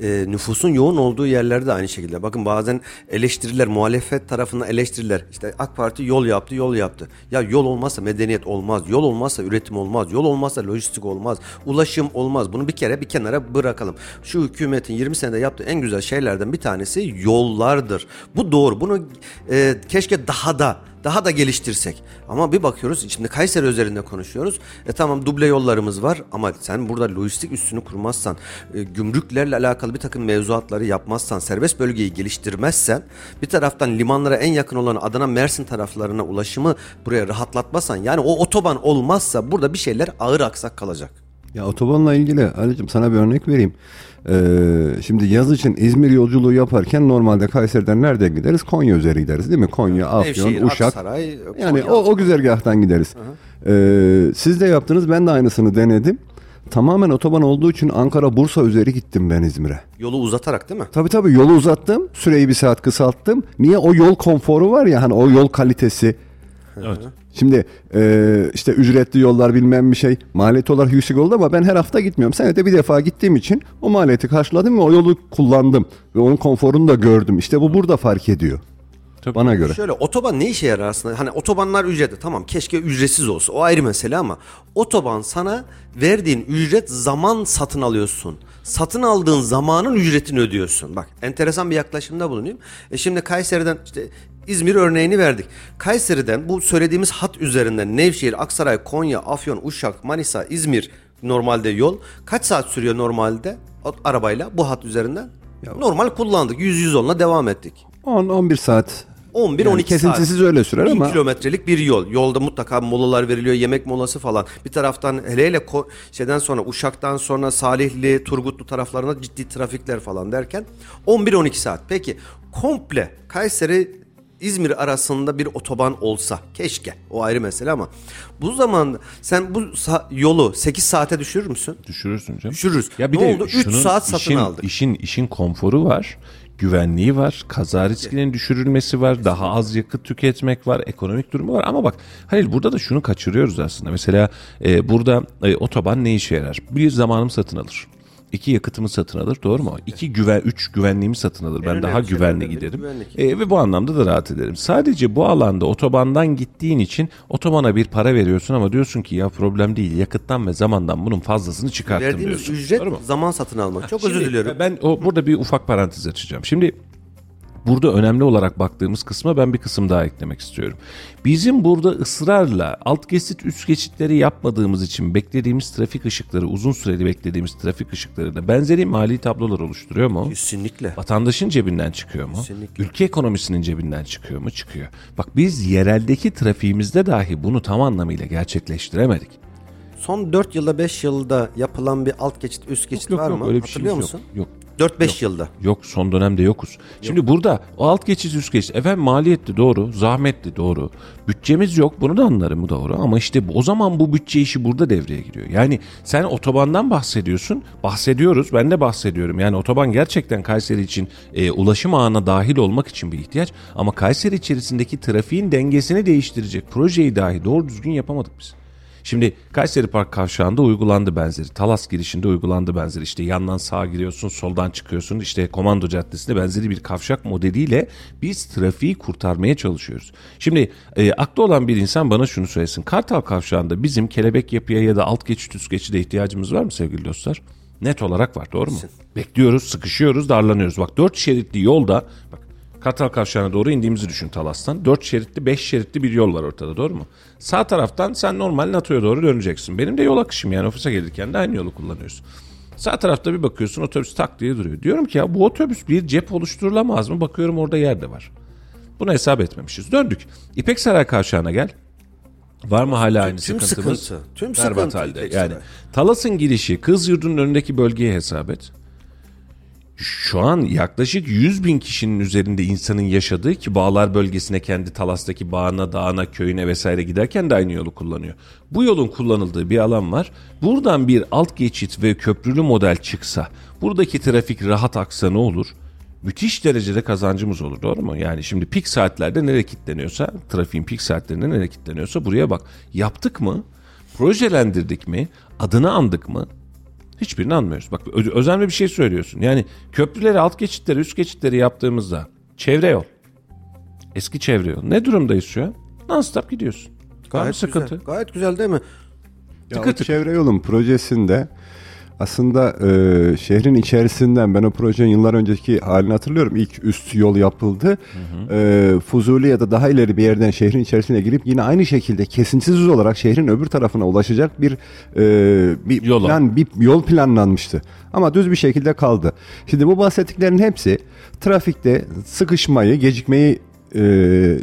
Speaker 2: E, nüfusun yoğun olduğu yerlerde de aynı şekilde. Bakın bazen eleştiriler, muhalefet tarafından eleştiriler. İşte AK Parti yol yaptı, yol yaptı. Ya yol olmazsa medeniyet olmaz, yol olmazsa üretim olmaz, yol olmazsa lojistik olmaz, ulaşım olmaz. Bunu bir kere bir kenara bırakalım. Şu hükümetin 20 senede yaptığı en güzel şeylerden bir tanesi yollardır. Bu doğru. Bunu e, keşke daha da daha da geliştirsek. Ama bir bakıyoruz şimdi Kayseri üzerinde konuşuyoruz. E tamam duble yollarımız var ama sen burada lojistik üstünü kurmazsan, e, gümrüklerle alakalı bir takım mevzuatları yapmazsan, serbest bölgeyi geliştirmezsen, bir taraftan limanlara en yakın olan Adana Mersin taraflarına ulaşımı buraya rahatlatmazsan yani o otoban olmazsa burada bir şeyler ağır aksak kalacak.
Speaker 3: Ya otobanla ilgili Ali'cim sana bir örnek vereyim. Ee, şimdi yaz için İzmir yolculuğu yaparken normalde Kayseri'den nereden gideriz? Konya üzeri gideriz değil mi? Konya, Afyon,
Speaker 2: Nevşehir,
Speaker 3: Uşak.
Speaker 2: Aksaray,
Speaker 3: Yani
Speaker 2: Konya.
Speaker 3: o, o güzergahtan gideriz. Ee, siz de yaptınız ben de aynısını denedim. Tamamen otoban olduğu için Ankara Bursa üzeri gittim ben İzmir'e.
Speaker 2: Yolu uzatarak değil mi?
Speaker 3: Tabii tabii yolu uzattım. Süreyi bir saat kısalttım. Niye? O yol konforu var ya hani o yol kalitesi.
Speaker 1: Evet.
Speaker 3: Şimdi e, işte ücretli yollar bilmem bir şey maliyet olarak yüksek oldu ama ben her hafta gitmiyorum. Senede bir defa gittiğim için o maliyeti karşıladım ve o yolu kullandım. Ve onun konforunu da gördüm. İşte bu burada fark ediyor.
Speaker 1: Tabii.
Speaker 3: Bana göre.
Speaker 2: Şöyle otoban ne işe yarar aslında? Hani otobanlar ücretli tamam keşke ücretsiz olsa o ayrı mesele ama otoban sana verdiğin ücret zaman satın alıyorsun. Satın aldığın zamanın ücretini ödüyorsun. Bak enteresan bir yaklaşımda bulunayım. E şimdi Kayseri'den işte İzmir örneğini verdik. Kayseri'den bu söylediğimiz hat üzerinden Nevşehir, Aksaray, Konya, Afyon, Uşak, Manisa, İzmir normalde yol kaç saat sürüyor normalde arabayla bu hat üzerinden? Normal kullandık. 100-110'la devam ettik.
Speaker 3: 10-11 saat
Speaker 2: 11-12
Speaker 3: Yani
Speaker 2: saat.
Speaker 3: kesintisiz öyle sürer
Speaker 2: 1000
Speaker 3: ama-
Speaker 2: kilometrelik bir yol. Yolda mutlaka molalar veriliyor, yemek molası falan. Bir taraftan hele hele ko- şeyden sonra Uşak'tan sonra Salihli, Turgutlu taraflarına ciddi trafikler falan derken 11-12 saat. Peki komple Kayseri İzmir arasında bir otoban olsa keşke o ayrı mesele ama bu zaman sen bu sa- yolu 8 saate düşürür müsün?
Speaker 1: Düşürürsün canım.
Speaker 2: Düşürürüz.
Speaker 1: Ya bir
Speaker 2: Ne
Speaker 1: de
Speaker 2: oldu? Üç
Speaker 1: şunun
Speaker 2: saat satın
Speaker 1: işin,
Speaker 2: aldık.
Speaker 1: işin işin konforu var. Güvenliği var, kaza riskinin düşürülmesi var, daha az yakıt tüketmek var, ekonomik durumu var. Ama bak Halil burada da şunu kaçırıyoruz aslında. Mesela e, burada e, otoban ne işe yarar? Bir zamanım satın alır. İki yakıtımı satın alır doğru mu? İki güven, üç güvenliğimi satın alır. Ben
Speaker 2: önemli
Speaker 1: daha güvenli giderim.
Speaker 2: güvenlik.
Speaker 1: E, ve bu anlamda da rahat ederim. Sadece bu alanda otobandan gittiğin için otobana bir para veriyorsun ama diyorsun ki ya problem değil yakıttan ve zamandan bunun fazlasını çıkarttım
Speaker 2: Verdiğimiz
Speaker 1: diyorsun.
Speaker 2: ücret
Speaker 1: Doğru mu?
Speaker 2: zaman satın almak. Çok
Speaker 1: Şimdi,
Speaker 2: özür diliyorum.
Speaker 1: Ben o burada bir ufak parantez açacağım. Şimdi burada önemli olarak baktığımız kısma ben bir kısım daha eklemek istiyorum. Bizim burada ısrarla alt geçit üst geçitleri yapmadığımız için beklediğimiz trafik ışıkları uzun süreli beklediğimiz trafik ışıkları da benzeri mali tablolar oluşturuyor mu?
Speaker 2: Kesinlikle.
Speaker 1: Vatandaşın cebinden çıkıyor mu?
Speaker 2: Kesinlikle.
Speaker 1: Ülke ekonomisinin cebinden çıkıyor mu? Çıkıyor. Bak biz yereldeki trafiğimizde dahi bunu tam anlamıyla gerçekleştiremedik.
Speaker 2: Son 4 yılda 5 yılda yapılan bir alt geçit üst geçit var mı?
Speaker 1: öyle bir
Speaker 2: Hatırlıyor
Speaker 1: şeyimiz
Speaker 2: musun?
Speaker 1: yok. Yok.
Speaker 2: 4-5 yılda.
Speaker 1: Yok son dönemde yokuz. Şimdi burada o alt geçiş üst geçiş efendim maliyetli doğru, zahmetli doğru. Bütçemiz yok bunu da anlarım bu doğru ama işte o zaman bu bütçe işi burada devreye giriyor. Yani sen otobandan bahsediyorsun, bahsediyoruz ben de bahsediyorum. Yani otoban gerçekten Kayseri için e, ulaşım ağına dahil olmak için bir ihtiyaç ama Kayseri içerisindeki trafiğin dengesini değiştirecek projeyi dahi doğru düzgün yapamadık biz. Şimdi Kayseri Park kavşağında uygulandı benzeri. Talas girişinde uygulandı benzeri. İşte yandan sağa giriyorsun, soldan çıkıyorsun. İşte Komando Caddesi'nde benzeri bir kavşak modeliyle biz trafiği kurtarmaya çalışıyoruz. Şimdi e, aklı olan bir insan bana şunu söylesin. Kartal kavşağında bizim kelebek yapıya ya da alt geçit üst geçide ihtiyacımız var mı sevgili dostlar? Net olarak var doğru mu? Bekliyoruz, sıkışıyoruz, darlanıyoruz. Bak dört şeritli yolda bak Kartal Kavşağı'na doğru indiğimizi düşün Talas'tan. 4 şeritli 5 şeritli bir yol var ortada doğru mu? Sağ taraftan sen normal NATO'ya doğru döneceksin. Benim de yol akışım yani ofise gelirken de aynı yolu kullanıyoruz. Sağ tarafta bir bakıyorsun otobüs tak diye duruyor. Diyorum ki ya bu otobüs bir cep oluşturulamaz mı? Bakıyorum orada yer de var. Bunu hesap etmemişiz. Döndük. İpek Saray Kavşağı'na gel. Var mı hala aynı
Speaker 2: tüm
Speaker 1: sıkıntımız?
Speaker 2: sıkıntı, tüm
Speaker 1: Berbat
Speaker 2: sıkıntı
Speaker 1: halde. Yani. Talas'ın girişi kız yurdunun önündeki bölgeye hesap et şu an yaklaşık 100 bin kişinin üzerinde insanın yaşadığı ki Bağlar bölgesine kendi Talas'taki bağına, dağına, köyüne vesaire giderken de aynı yolu kullanıyor. Bu yolun kullanıldığı bir alan var. Buradan bir alt geçit ve köprülü model çıksa buradaki trafik rahat aksa ne olur? Müthiş derecede kazancımız olur doğru mu? Yani şimdi pik saatlerde nereye kilitleniyorsa, trafiğin pik saatlerinde nereye kilitleniyorsa buraya bak. Yaptık mı? Projelendirdik mi? Adını andık mı? Hiçbirini anmıyoruz. Bak ö- özenli bir şey söylüyorsun. Yani köprüleri, alt geçitleri, üst geçitleri yaptığımızda çevre yol. Eski çevre yol. Ne durumdayız şu an? Non-stop gidiyorsun. Gayet sıkıntı.
Speaker 2: güzel. Gayet güzel değil mi?
Speaker 3: Ya
Speaker 1: Tıkır
Speaker 3: o
Speaker 1: tıkır.
Speaker 3: çevre yolun projesinde aslında e, şehrin içerisinden ben o projenin yıllar önceki halini hatırlıyorum. İlk üst yol yapıldı. E, Fuzuli ya da daha ileri bir yerden şehrin içerisine girip yine aynı şekilde kesintisiz olarak şehrin öbür tarafına ulaşacak bir e, bir
Speaker 1: Yola.
Speaker 3: plan bir yol planlanmıştı. Ama düz bir şekilde kaldı. Şimdi bu bahsettiklerin hepsi trafikte sıkışmayı, gecikmeyi e,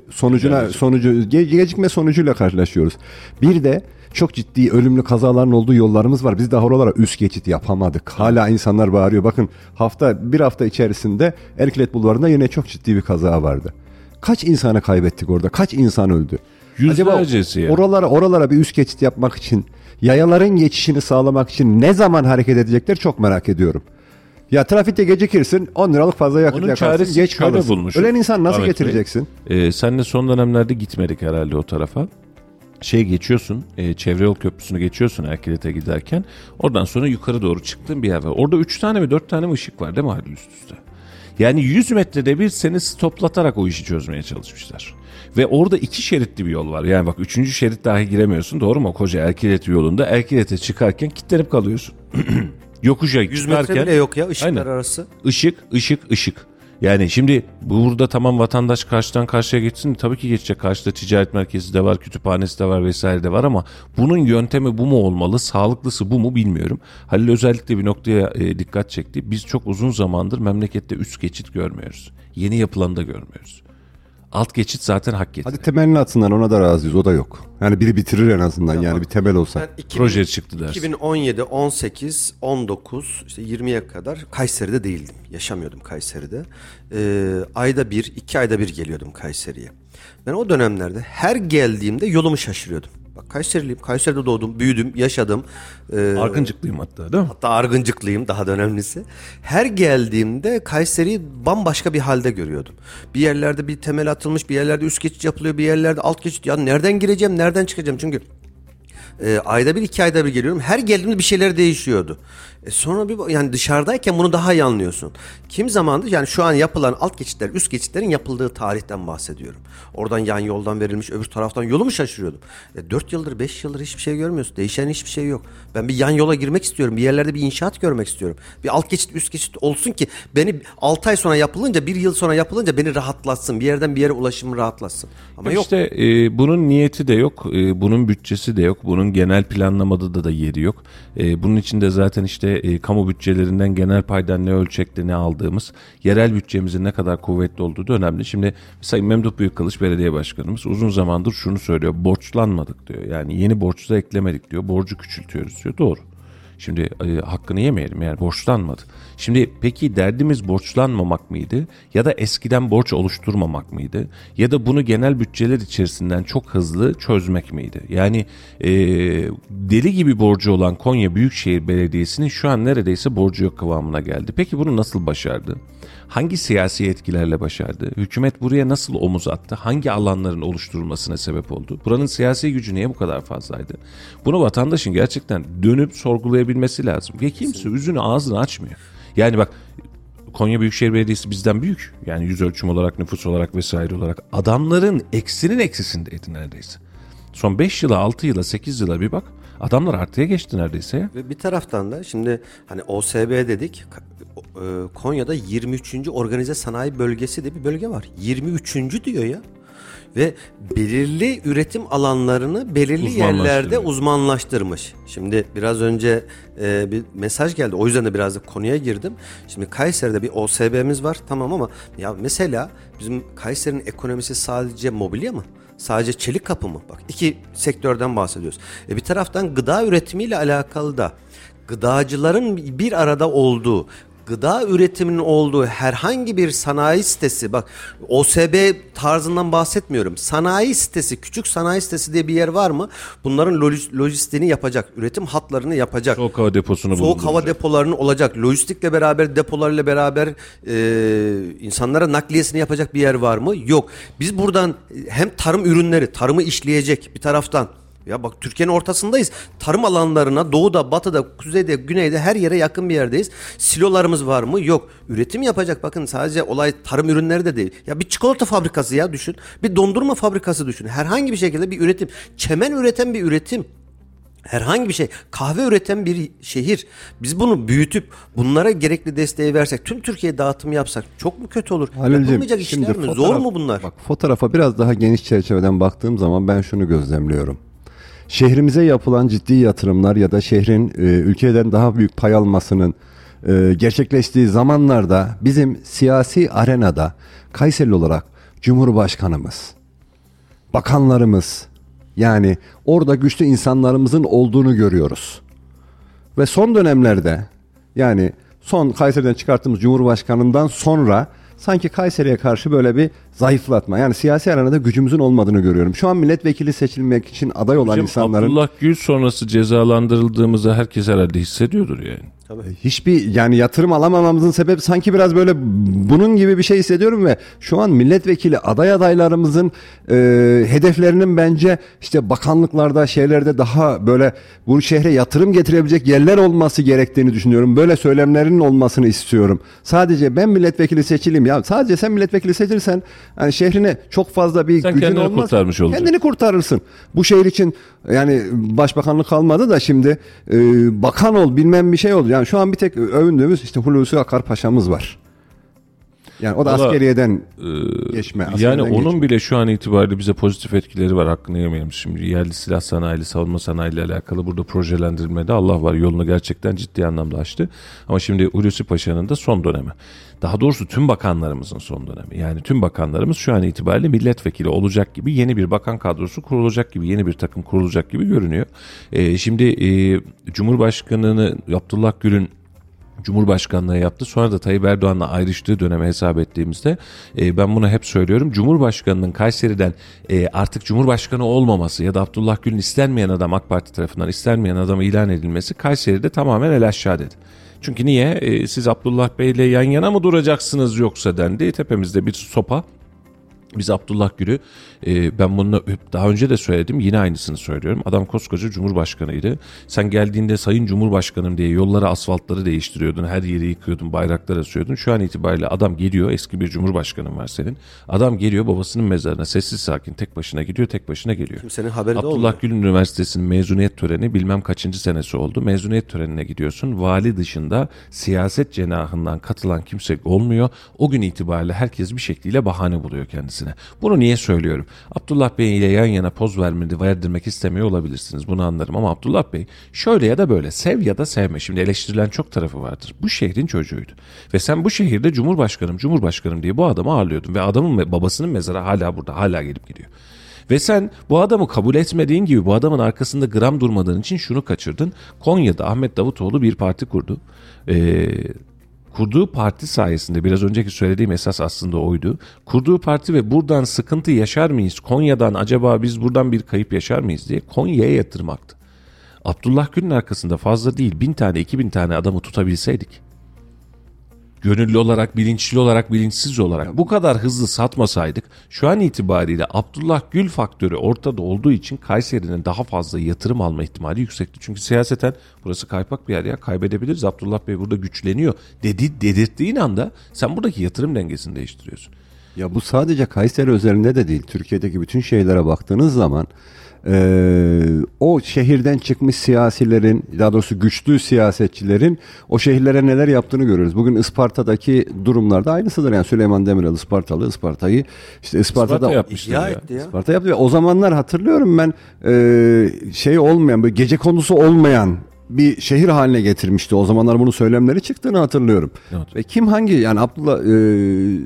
Speaker 3: sonucuna sonucu ge- gecikme sonucuyla karşılaşıyoruz. Bir de çok ciddi ölümlü kazaların olduğu yollarımız var. Biz daha oralara üst geçit yapamadık. Hala insanlar bağırıyor. Bakın hafta bir hafta içerisinde Erklet Bulvarı'nda yine çok ciddi bir kaza vardı. Kaç insanı kaybettik orada? Kaç insan öldü?
Speaker 1: Yüzlercesi ya.
Speaker 3: oralara oralara bir üst geçit yapmak için, yayaların geçişini sağlamak için ne zaman hareket edecekler çok merak ediyorum. Ya trafikte gecikirsin 10 liralık fazla yakıt
Speaker 1: Onun
Speaker 3: yakarsın geç kalırsın.
Speaker 1: bulmuşuz.
Speaker 3: Ölen insan nasıl
Speaker 1: Ahmet Bey.
Speaker 3: getireceksin?
Speaker 1: Ee, senle son dönemlerde gitmedik herhalde o tarafa. Şey geçiyorsun, e, çevre yol köprüsünü geçiyorsun Erkilet'e giderken. Oradan sonra yukarı doğru çıktığın bir yer var. Orada 3 tane mi 4 tane mi ışık var değil mi Halil üst üste? Yani 100 metrede bir seni stoplatarak o işi çözmeye çalışmışlar. Ve orada iki şeritli bir yol var. Yani bak üçüncü şerit dahi giremiyorsun doğru mu? Koca Erkilet yolunda Erkilet'e çıkarken kilitlenip kalıyorsun. [CLEARS THROAT] Yokuşa
Speaker 2: 100 metre
Speaker 1: çıkarken
Speaker 2: bile yok ya ışıklar
Speaker 1: Aynen.
Speaker 2: arası.
Speaker 1: Işık, ışık, ışık. Yani şimdi burada tamam vatandaş karşıdan karşıya geçsin tabii ki geçecek. Karşıda ticaret merkezi de var, kütüphanesi de var vesaire de var ama bunun yöntemi bu mu olmalı, sağlıklısı bu mu bilmiyorum. Halil özellikle bir noktaya e, dikkat çekti. Biz çok uzun zamandır memlekette üst geçit görmüyoruz. Yeni yapılanı da görmüyoruz. Alt geçit zaten hak getire.
Speaker 3: Hadi temelini atsınlar ona da razıyız o da yok. Yani biri bitirir en azından yani bir temel olsa.
Speaker 2: Ben 2000
Speaker 1: Proje çıktı dersin.
Speaker 2: 2017, 18, 19, işte 20'ye kadar Kayseri'de değildim. Yaşamıyordum Kayseri'de. Ee, ayda bir, iki ayda bir geliyordum Kayseri'ye. Ben o dönemlerde her geldiğimde yolumu şaşırıyordum. Bak Kayseriliyim, Kayseri'de doğdum, büyüdüm, yaşadım. Ee,
Speaker 1: Argıncıklıyım hatta değil mi?
Speaker 2: Hatta argıncıklıyım daha da önemlisi. Her geldiğimde Kayseri'yi bambaşka bir halde görüyordum. Bir yerlerde bir temel atılmış, bir yerlerde üst geçit yapılıyor, bir yerlerde alt geçit. Ya nereden gireceğim, nereden çıkacağım? Çünkü e, ayda bir, iki ayda bir geliyorum. Her geldiğimde bir şeyler değişiyordu. E, sonra bir yani dışarıdayken bunu daha iyi anlıyorsun. Kim zamandır yani şu an yapılan alt geçitler, üst geçitlerin yapıldığı tarihten bahsediyorum. Oradan yan yoldan verilmiş, öbür taraftan yolumu şaşırıyordum. E, 4 yıldır, 5 yıldır hiçbir şey görmüyorsun. Değişen hiçbir şey yok. Ben bir yan yola girmek istiyorum. Bir yerlerde bir inşaat görmek istiyorum. Bir alt geçit, üst geçit olsun ki beni 6 ay sonra yapılınca, bir yıl sonra yapılınca beni rahatlatsın. Bir yerden bir yere ulaşımı rahatlatsın. Ama yok.
Speaker 1: İşte e, bunun niyeti de yok, e, bunun bütçesi de yok, bunun genel planlamada da da yeri yok. E, bunun için de zaten işte e, kamu bütçelerinden genel paydan ne ölçekte ne aldığımız, yerel bütçemizin ne kadar kuvvetli olduğu da önemli. Şimdi Sayın Memduh Büyükkılıç Belediye Başkanımız uzun zamandır şunu söylüyor, borçlanmadık diyor. Yani yeni borç da eklemedik diyor, borcu küçültüyoruz diyor. Doğru. Şimdi e, hakkını yemeyelim yani borçlanmadı. Şimdi peki derdimiz borçlanmamak mıydı ya da eskiden borç oluşturmamak mıydı ya da bunu genel bütçeler içerisinden çok hızlı çözmek miydi? Yani e, deli gibi borcu olan Konya Büyükşehir Belediyesi'nin şu an neredeyse borcu yok kıvamına geldi. Peki bunu nasıl başardı? Hangi siyasi etkilerle başardı? Hükümet buraya nasıl omuz attı? Hangi alanların oluşturulmasına sebep oldu? Buranın siyasi gücü niye bu kadar fazlaydı? Bunu vatandaşın gerçekten dönüp sorgulayabilmesi lazım. Ve kimse yüzünü ağzını açmıyor. Yani bak Konya Büyükşehir Belediyesi bizden büyük. Yani yüz ölçüm olarak, nüfus olarak vesaire olarak. Adamların eksinin eksisindeydi neredeyse. Son 5 yıla, 6 yıla, 8 yıla bir bak. Adamlar artıya geçti neredeyse.
Speaker 2: Ve bir taraftan da şimdi hani OSB dedik. E, Konya'da 23. Organize Sanayi Bölgesi de bir bölge var. 23. diyor ya. Ve belirli üretim alanlarını belirli yerlerde uzmanlaştırmış. Şimdi biraz önce e, bir mesaj geldi. O yüzden de biraz da konuya girdim. Şimdi Kayseri'de bir OSB'miz var tamam ama ya mesela bizim Kayseri'nin ekonomisi sadece mobilya mı? Sadece çelik kapı mı? Bak iki sektörden bahsediyoruz. E bir taraftan gıda üretimiyle alakalı da gıdacıların bir arada olduğu gıda üretiminin olduğu herhangi bir sanayi sitesi bak OSB tarzından bahsetmiyorum. Sanayi sitesi, küçük sanayi sitesi diye bir yer var mı? Bunların loj- lojistiğini yapacak, üretim hatlarını yapacak.
Speaker 1: Soğuk hava deposunu
Speaker 2: Soğuk hava depolarının olacak. Lojistikle beraber depolarla beraber e, insanlara nakliyesini yapacak bir yer var mı? Yok. Biz buradan hem tarım ürünleri, tarımı işleyecek bir taraftan. Ya bak Türkiye'nin ortasındayız. Tarım alanlarına doğuda, batıda, kuzeyde, güneyde her yere yakın bir yerdeyiz. Silolarımız var mı? Yok. Üretim yapacak. Bakın sadece olay tarım ürünleri de değil. Ya bir çikolata fabrikası ya düşün. Bir dondurma fabrikası düşün. Herhangi bir şekilde bir üretim. Çemen üreten bir üretim. Herhangi bir şey kahve üreten bir şehir biz bunu büyütüp bunlara gerekli desteği versek tüm Türkiye dağıtım yapsak çok mu kötü olur?
Speaker 3: Halil'cim,
Speaker 2: Yapılmayacak işler mi? Zor
Speaker 3: fotoğraf-
Speaker 2: mu bunlar?
Speaker 3: Bak fotoğrafa biraz daha geniş çerçeveden baktığım zaman ben şunu gözlemliyorum. Şehrimize yapılan ciddi yatırımlar ya da şehrin e, ülkeden daha büyük pay almasının e, gerçekleştiği zamanlarda bizim siyasi arenada Kayserili olarak Cumhurbaşkanımız, bakanlarımız yani orada güçlü insanlarımızın olduğunu görüyoruz. Ve son dönemlerde yani son Kayseri'den çıkarttığımız Cumhurbaşkanı'ndan sonra sanki Kayseri'ye karşı böyle bir zayıflatma. Yani siyasi arenada gücümüzün olmadığını görüyorum. Şu an milletvekili seçilmek için aday olan
Speaker 1: Hocam,
Speaker 3: insanların
Speaker 1: Abdullah Gül sonrası cezalandırıldığımızı herkes herhalde hissediyordur yani.
Speaker 3: Hiçbir yani yatırım alamamamızın sebebi sanki biraz böyle bunun gibi bir şey hissediyorum ve şu an milletvekili aday adaylarımızın e, hedeflerinin bence işte bakanlıklarda şeylerde daha böyle bu şehre yatırım getirebilecek yerler olması gerektiğini düşünüyorum. Böyle söylemlerinin olmasını istiyorum. Sadece ben milletvekili seçileyim ya sadece sen milletvekili seçilirsen yani şehrine çok fazla bir
Speaker 1: Sen
Speaker 3: gücün
Speaker 1: kendini
Speaker 3: olmaz.
Speaker 1: kurtarmış olacaksın.
Speaker 3: Kendini kurtarırsın. Bu şehir için yani başbakanlık kalmadı da şimdi e, bakan ol bilmem bir şey ol. Yani şu an bir tek övündüğümüz işte Hulusi Akar Paşa'mız var. Yani o da
Speaker 1: Valla,
Speaker 3: askeriyeden geçme.
Speaker 1: Yani
Speaker 3: askeriden
Speaker 1: onun
Speaker 3: geçme.
Speaker 1: bile şu an itibariyle bize pozitif etkileri var hakkını yemeyelim. Şimdi yerli silah sanayi, savunma sanayi ile alakalı burada projelendirmede Allah var yolunu gerçekten ciddi anlamda açtı. Ama şimdi Hulusi Paşa'nın da son dönemi. Daha doğrusu tüm bakanlarımızın son dönemi. Yani tüm bakanlarımız şu an itibariyle milletvekili olacak gibi yeni bir bakan kadrosu kurulacak gibi yeni bir takım kurulacak gibi görünüyor. Ee, şimdi e, Cumhurbaşkanı'nı Abdullah Gül'ün Cumhurbaşkanlığı yaptı. Sonra da Tayyip Erdoğan'la ayrıştığı döneme hesap ettiğimizde e, ben bunu hep söylüyorum. Cumhurbaşkanının Kayseri'den e, artık Cumhurbaşkanı olmaması ya da Abdullah Gül'ün istenmeyen adam AK Parti tarafından istenmeyen adam ilan edilmesi Kayseri'de tamamen el aşağı dedi. Çünkü niye? E, siz Abdullah Bey'le yan yana mı duracaksınız yoksa dendi. Tepemizde bir sopa. Biz Abdullah Gül'ü e, ben bunu daha önce de söyledim yine aynısını söylüyorum. Adam koskoca cumhurbaşkanıydı. Sen geldiğinde sayın cumhurbaşkanım diye yolları asfaltları değiştiriyordun. Her yeri yıkıyordun bayraklar asıyordun. Şu an itibariyle adam geliyor eski bir cumhurbaşkanın var senin. Adam geliyor babasının mezarına sessiz sakin tek başına gidiyor tek başına geliyor.
Speaker 2: Kimsenin haberi de olmuyor.
Speaker 1: Abdullah Gül Üniversitesi'nin mezuniyet töreni bilmem kaçıncı senesi oldu. Mezuniyet törenine gidiyorsun. Vali dışında siyaset cenahından katılan kimse olmuyor. O gün itibariyle herkes bir şekliyle bahane buluyor kendisine. Bunu niye söylüyorum? Abdullah Bey ile yan yana poz vermedi, verdirmek istemiyor olabilirsiniz. Bunu anlarım ama Abdullah Bey şöyle ya da böyle sev ya da sevme. Şimdi eleştirilen çok tarafı vardır. Bu şehrin çocuğuydu. Ve sen bu şehirde Cumhurbaşkanım, Cumhurbaşkanım diye bu adamı ağırlıyordun. Ve adamın babasının mezarı hala burada, hala gelip gidiyor. Ve sen bu adamı kabul etmediğin gibi bu adamın arkasında gram durmadığın için şunu kaçırdın. Konya'da Ahmet Davutoğlu bir parti kurdu. Ee, kurduğu parti sayesinde biraz önceki söylediğim esas aslında oydu. Kurduğu parti ve buradan sıkıntı yaşar mıyız? Konya'dan acaba biz buradan bir kayıp yaşar mıyız diye Konya'ya yatırmaktı. Abdullah Gül'ün arkasında fazla değil bin tane iki bin tane adamı tutabilseydik gönüllü olarak, bilinçli olarak, bilinçsiz olarak bu kadar hızlı satmasaydık şu an itibariyle Abdullah Gül faktörü ortada olduğu için Kayseri'nin daha fazla yatırım alma ihtimali yüksekti. Çünkü siyaseten burası kaypak bir yer ya kaybedebiliriz. Abdullah Bey burada güçleniyor dedi dedirttiğin anda sen buradaki yatırım dengesini değiştiriyorsun.
Speaker 3: Ya bu sadece Kayseri özelinde de değil. Türkiye'deki bütün şeylere baktığınız zaman eee, o şehirden çıkmış siyasilerin daha doğrusu güçlü siyasetçilerin o şehirlere neler yaptığını görüyoruz. Bugün Isparta'daki durumlarda aynısıdır. Yani Süleyman Demirel Ispartalı Isparta'yı işte Isparta'da
Speaker 1: Isparta
Speaker 2: İhya
Speaker 1: ya.
Speaker 2: ya.
Speaker 3: Isparta yaptı ve o zamanlar hatırlıyorum ben eee, şey olmayan böyle gece konusu olmayan bir şehir haline getirmişti. O zamanlar bunu söylemleri çıktığını hatırlıyorum.
Speaker 1: Evet.
Speaker 3: Ve kim hangi yani Abdullah eee,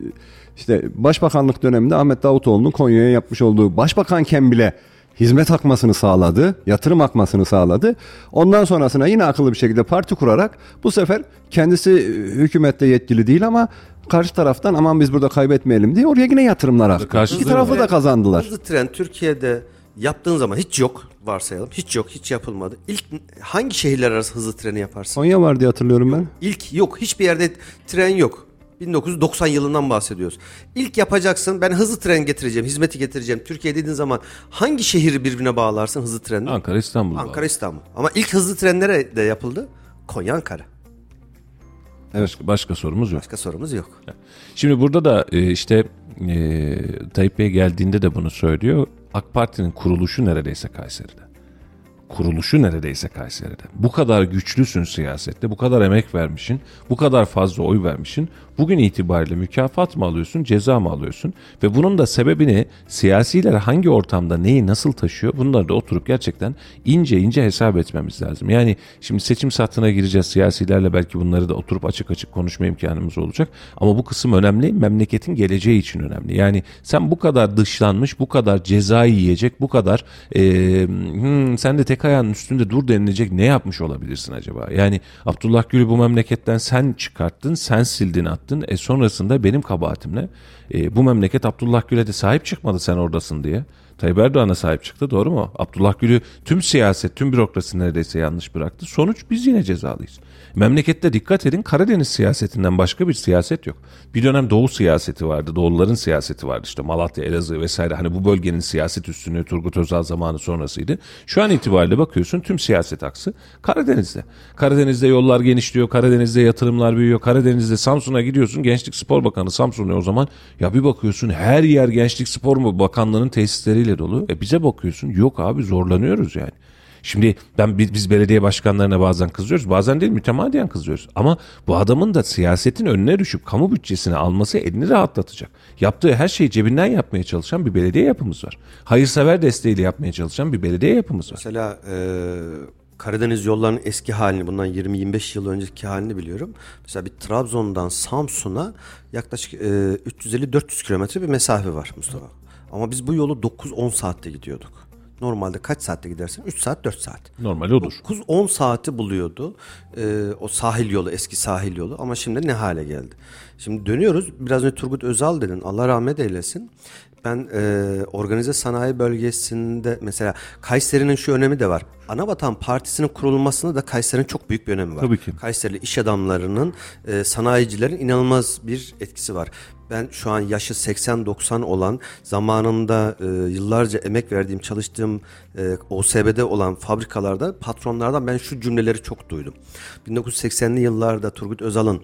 Speaker 3: işte başbakanlık döneminde Ahmet Davutoğlu'nun Konya'ya yapmış olduğu başbakanken bile hizmet akmasını sağladı, yatırım akmasını sağladı. Ondan sonrasına yine akıllı bir şekilde parti kurarak bu sefer kendisi e, hükümette yetkili değil ama karşı taraftan aman biz burada kaybetmeyelim diye oraya yine yatırımlar aktı. İki tarafı da kazandılar.
Speaker 2: Hızlı tren Türkiye'de yaptığın zaman hiç yok varsayalım. Hiç yok, hiç yapılmadı. İlk hangi şehirler arası hızlı treni yaparsın?
Speaker 3: Konya var diye hatırlıyorum ben.
Speaker 2: İlk yok. Hiçbir yerde tren yok. 1990 yılından bahsediyoruz. İlk yapacaksın ben hızlı tren getireceğim, hizmeti getireceğim. Türkiye dediğin zaman hangi şehri birbirine bağlarsın hızlı trenle?
Speaker 1: Ankara İstanbul.
Speaker 2: Ankara İstanbul. Ama ilk hızlı tren nerede yapıldı? Konya Ankara.
Speaker 1: Başka, başka sorumuz yok.
Speaker 2: Başka sorumuz yok.
Speaker 1: Şimdi burada da e, işte e, Tayyip Bey geldiğinde de bunu söylüyor. AK Parti'nin kuruluşu neredeyse Kayseri'de. Kuruluşu neredeyse Kayseri'de. Bu kadar güçlüsün siyasette, bu kadar emek vermişsin, bu kadar fazla oy vermişsin. Bugün itibariyle mükafat mı alıyorsun, ceza mı alıyorsun? Ve bunun da sebebini siyasiler hangi ortamda neyi nasıl taşıyor bunları da oturup gerçekten ince ince hesap etmemiz lazım. Yani şimdi seçim sattığına gireceğiz siyasilerle belki bunları da oturup açık açık konuşma imkanımız olacak. Ama bu kısım önemli, memleketin geleceği için önemli. Yani sen bu kadar dışlanmış, bu kadar ceza yiyecek, bu kadar e, hmm, sen de tek ayağının üstünde dur denilecek ne yapmış olabilirsin acaba? Yani Abdullah Gül'ü bu memleketten sen çıkarttın, sen sildin. E sonrasında benim kabahatim ne? E, bu memleket Abdullah Gül'e de sahip çıkmadı sen oradasın diye. Tayyip Erdoğan'a sahip çıktı doğru mu? Abdullah Gül'ü tüm siyaset, tüm bürokrasi neredeyse yanlış bıraktı. Sonuç biz yine cezalıyız. Memlekette dikkat edin Karadeniz siyasetinden başka bir siyaset yok. Bir dönem Doğu siyaseti vardı. Doğulların siyaseti vardı işte Malatya, Elazığ vesaire. Hani bu bölgenin siyaset üstünlüğü Turgut Özal zamanı sonrasıydı. Şu an itibariyle bakıyorsun tüm siyaset aksı Karadeniz'de. Karadeniz'de yollar genişliyor. Karadeniz'de yatırımlar büyüyor. Karadeniz'de Samsun'a gidiyorsun. Gençlik Spor Bakanı Samsun'a o zaman ya bir bakıyorsun her yer Gençlik Spor Bakanlığı'nın tesisleriyle dolu. E bize bakıyorsun yok abi zorlanıyoruz yani. Şimdi ben biz, belediye başkanlarına bazen kızıyoruz. Bazen değil mütemadiyen kızıyoruz. Ama bu adamın da siyasetin önüne düşüp kamu bütçesini alması elini rahatlatacak. Yaptığı her şeyi cebinden yapmaya çalışan bir belediye yapımız var. Hayırsever desteğiyle yapmaya çalışan bir belediye yapımız var.
Speaker 2: Mesela e, Karadeniz yollarının eski halini bundan 20-25 yıl önceki halini biliyorum. Mesela bir Trabzon'dan Samsun'a yaklaşık e, 350-400 kilometre bir mesafe var Mustafa. Ama biz bu yolu 9-10 saatte gidiyorduk. Normalde kaç saatte gidersin? 3 saat 4 saat.
Speaker 1: Normal odur.
Speaker 2: 9-10 saati buluyordu e, o sahil yolu eski sahil yolu ama şimdi ne hale geldi. Şimdi dönüyoruz biraz önce Turgut Özal dedin Allah rahmet eylesin. Ben e, organize sanayi bölgesinde mesela Kayseri'nin şu önemi de var. Anavatan Partisi'nin kurulmasında da Kayseri'nin çok büyük bir önemi var.
Speaker 1: Tabii ki.
Speaker 2: Kayserili iş adamlarının, e, sanayicilerin inanılmaz bir etkisi var. Ben şu an yaşı 80-90 olan, zamanında e, yıllarca emek verdiğim, çalıştığım e, OSB'de olan fabrikalarda patronlardan ben şu cümleleri çok duydum. 1980'li yıllarda Turgut Özal'ın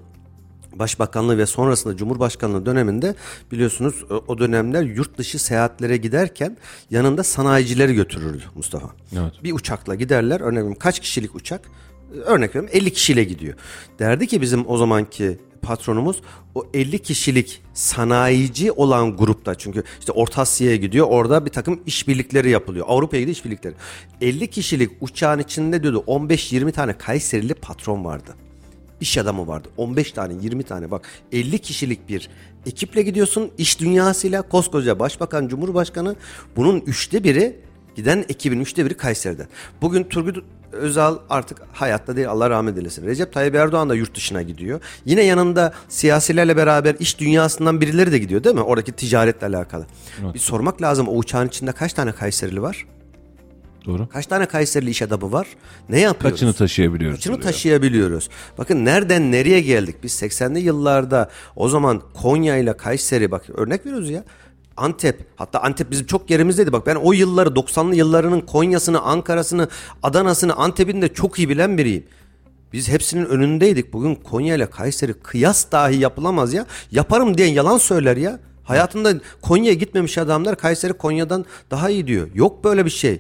Speaker 2: Başbakanlığı ve sonrasında Cumhurbaşkanlığı döneminde biliyorsunuz o- o dönemler yurt dışı seyahatlere giderken yanında sanayicileri götürürdü Mustafa.
Speaker 1: Evet.
Speaker 2: Bir uçakla giderler. Veriyorum kaç kişilik uçak? Ee, Örnek veriyorum 50 kişiyle gidiyor. Derdi ki bizim o zamanki patronumuz o 50 kişilik sanayici olan grupta çünkü işte Orta Asya'ya gidiyor orada bir takım işbirlikleri yapılıyor. Avrupa'ya gidiyor işbirlikleri. 50 kişilik uçağın içinde diyordu 15-20 tane Kayserili patron vardı iş adamı vardı. 15 tane 20 tane bak 50 kişilik bir ekiple gidiyorsun iş dünyasıyla koskoca başbakan cumhurbaşkanı bunun üçte biri giden ekibin üçte biri Kayseri'den. Bugün Turgut Özal artık hayatta değil Allah rahmet eylesin. Recep Tayyip Erdoğan da yurt dışına gidiyor. Yine yanında siyasilerle beraber iş dünyasından birileri de gidiyor değil mi? Oradaki ticaretle alakalı. Bir sormak lazım o uçağın içinde kaç tane Kayserili var?
Speaker 1: Doğru.
Speaker 2: Kaç tane Kayserili iş adamı var? Ne yapıyoruz?
Speaker 1: Kaçını taşıyabiliyoruz?
Speaker 2: Kaçını
Speaker 1: oraya?
Speaker 2: taşıyabiliyoruz. Bakın nereden nereye geldik? Biz 80'li yıllarda o zaman Konya ile Kayseri bak örnek veriyoruz ya. Antep hatta Antep bizim çok yerimizdeydi. Bak ben o yılları 90'lı yıllarının Konya'sını, Ankara'sını, Adana'sını, Antep'ini de çok iyi bilen biriyim. Biz hepsinin önündeydik. Bugün Konya ile Kayseri kıyas dahi yapılamaz ya. Yaparım diyen yalan söyler ya. Hayatında Konya'ya gitmemiş adamlar Kayseri Konya'dan daha iyi diyor. Yok böyle bir şey.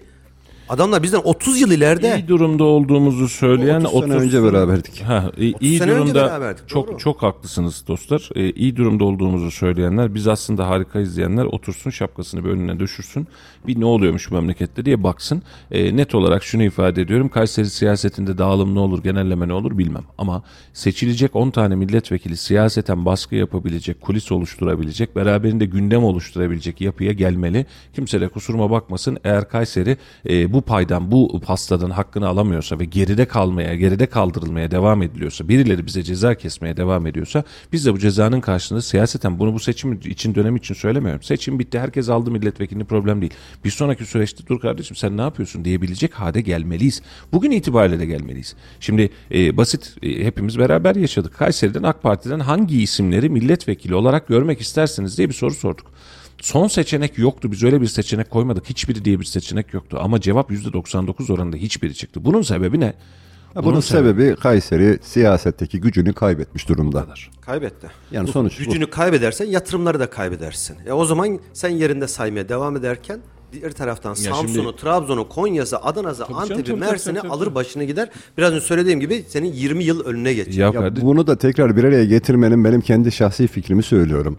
Speaker 2: Adamlar bizden 30 yıl ileride.
Speaker 1: İyi durumda olduğumuzu söyleyen
Speaker 3: 30 sene önce beraberdik.
Speaker 1: Ha, iyi, iyi durumda
Speaker 2: beraberdik,
Speaker 1: çok
Speaker 2: doğru.
Speaker 1: çok haklısınız dostlar. Ee, iyi durumda olduğumuzu söyleyenler biz aslında harikayız diyenler otursun şapkasını bir önüne düşürsün. Bir ne oluyormuş bu memlekette diye baksın. Ee, net olarak şunu ifade ediyorum. Kayseri siyasetinde dağılım ne olur genelleme ne olur bilmem. Ama seçilecek 10 tane milletvekili siyaseten baskı yapabilecek, kulis oluşturabilecek, beraberinde gündem oluşturabilecek yapıya gelmeli. Kimse de kusuruma bakmasın. Eğer Kayseri e, bu paydan, bu pastadan hakkını alamıyorsa ve geride kalmaya, geride kaldırılmaya devam ediliyorsa, birileri bize ceza kesmeye devam ediyorsa biz de bu cezanın karşılığında siyaseten bunu bu seçim için dönem için söylemiyorum. Seçim bitti, herkes aldı milletvekilini problem değil. Bir sonraki süreçte dur kardeşim sen ne yapıyorsun diyebilecek hale gelmeliyiz. Bugün itibariyle de gelmeliyiz. Şimdi e, basit e, hepimiz beraber yaşadık. Kayseri'den AK Parti'den hangi isimleri milletvekili olarak görmek istersiniz diye bir soru sorduk. Son seçenek yoktu. Biz öyle bir seçenek koymadık. Hiçbiri diye bir seçenek yoktu. Ama cevap %99 oranında hiçbiri çıktı. Bunun sebebi ne?
Speaker 3: Ha, bunun sebebi Kayseri siyasetteki gücünü kaybetmiş durumda.
Speaker 2: Kaybetti.
Speaker 3: Yani sonuç bu.
Speaker 2: Gücünü kaybedersen yatırımları da kaybedersin. E o zaman sen yerinde saymaya devam ederken diğer taraftan Samsun'u,
Speaker 1: şimdi-
Speaker 2: Trabzon'u, Konya'sı, Adana'sı, Antep'i, Mersin'i alır başına gider. Biraz önce söylediğim gibi senin 20 yıl önüne geçecek.
Speaker 1: Ya,
Speaker 3: Ya bunu da tekrar bir araya getirmenin benim kendi şahsi fikrimi söylüyorum.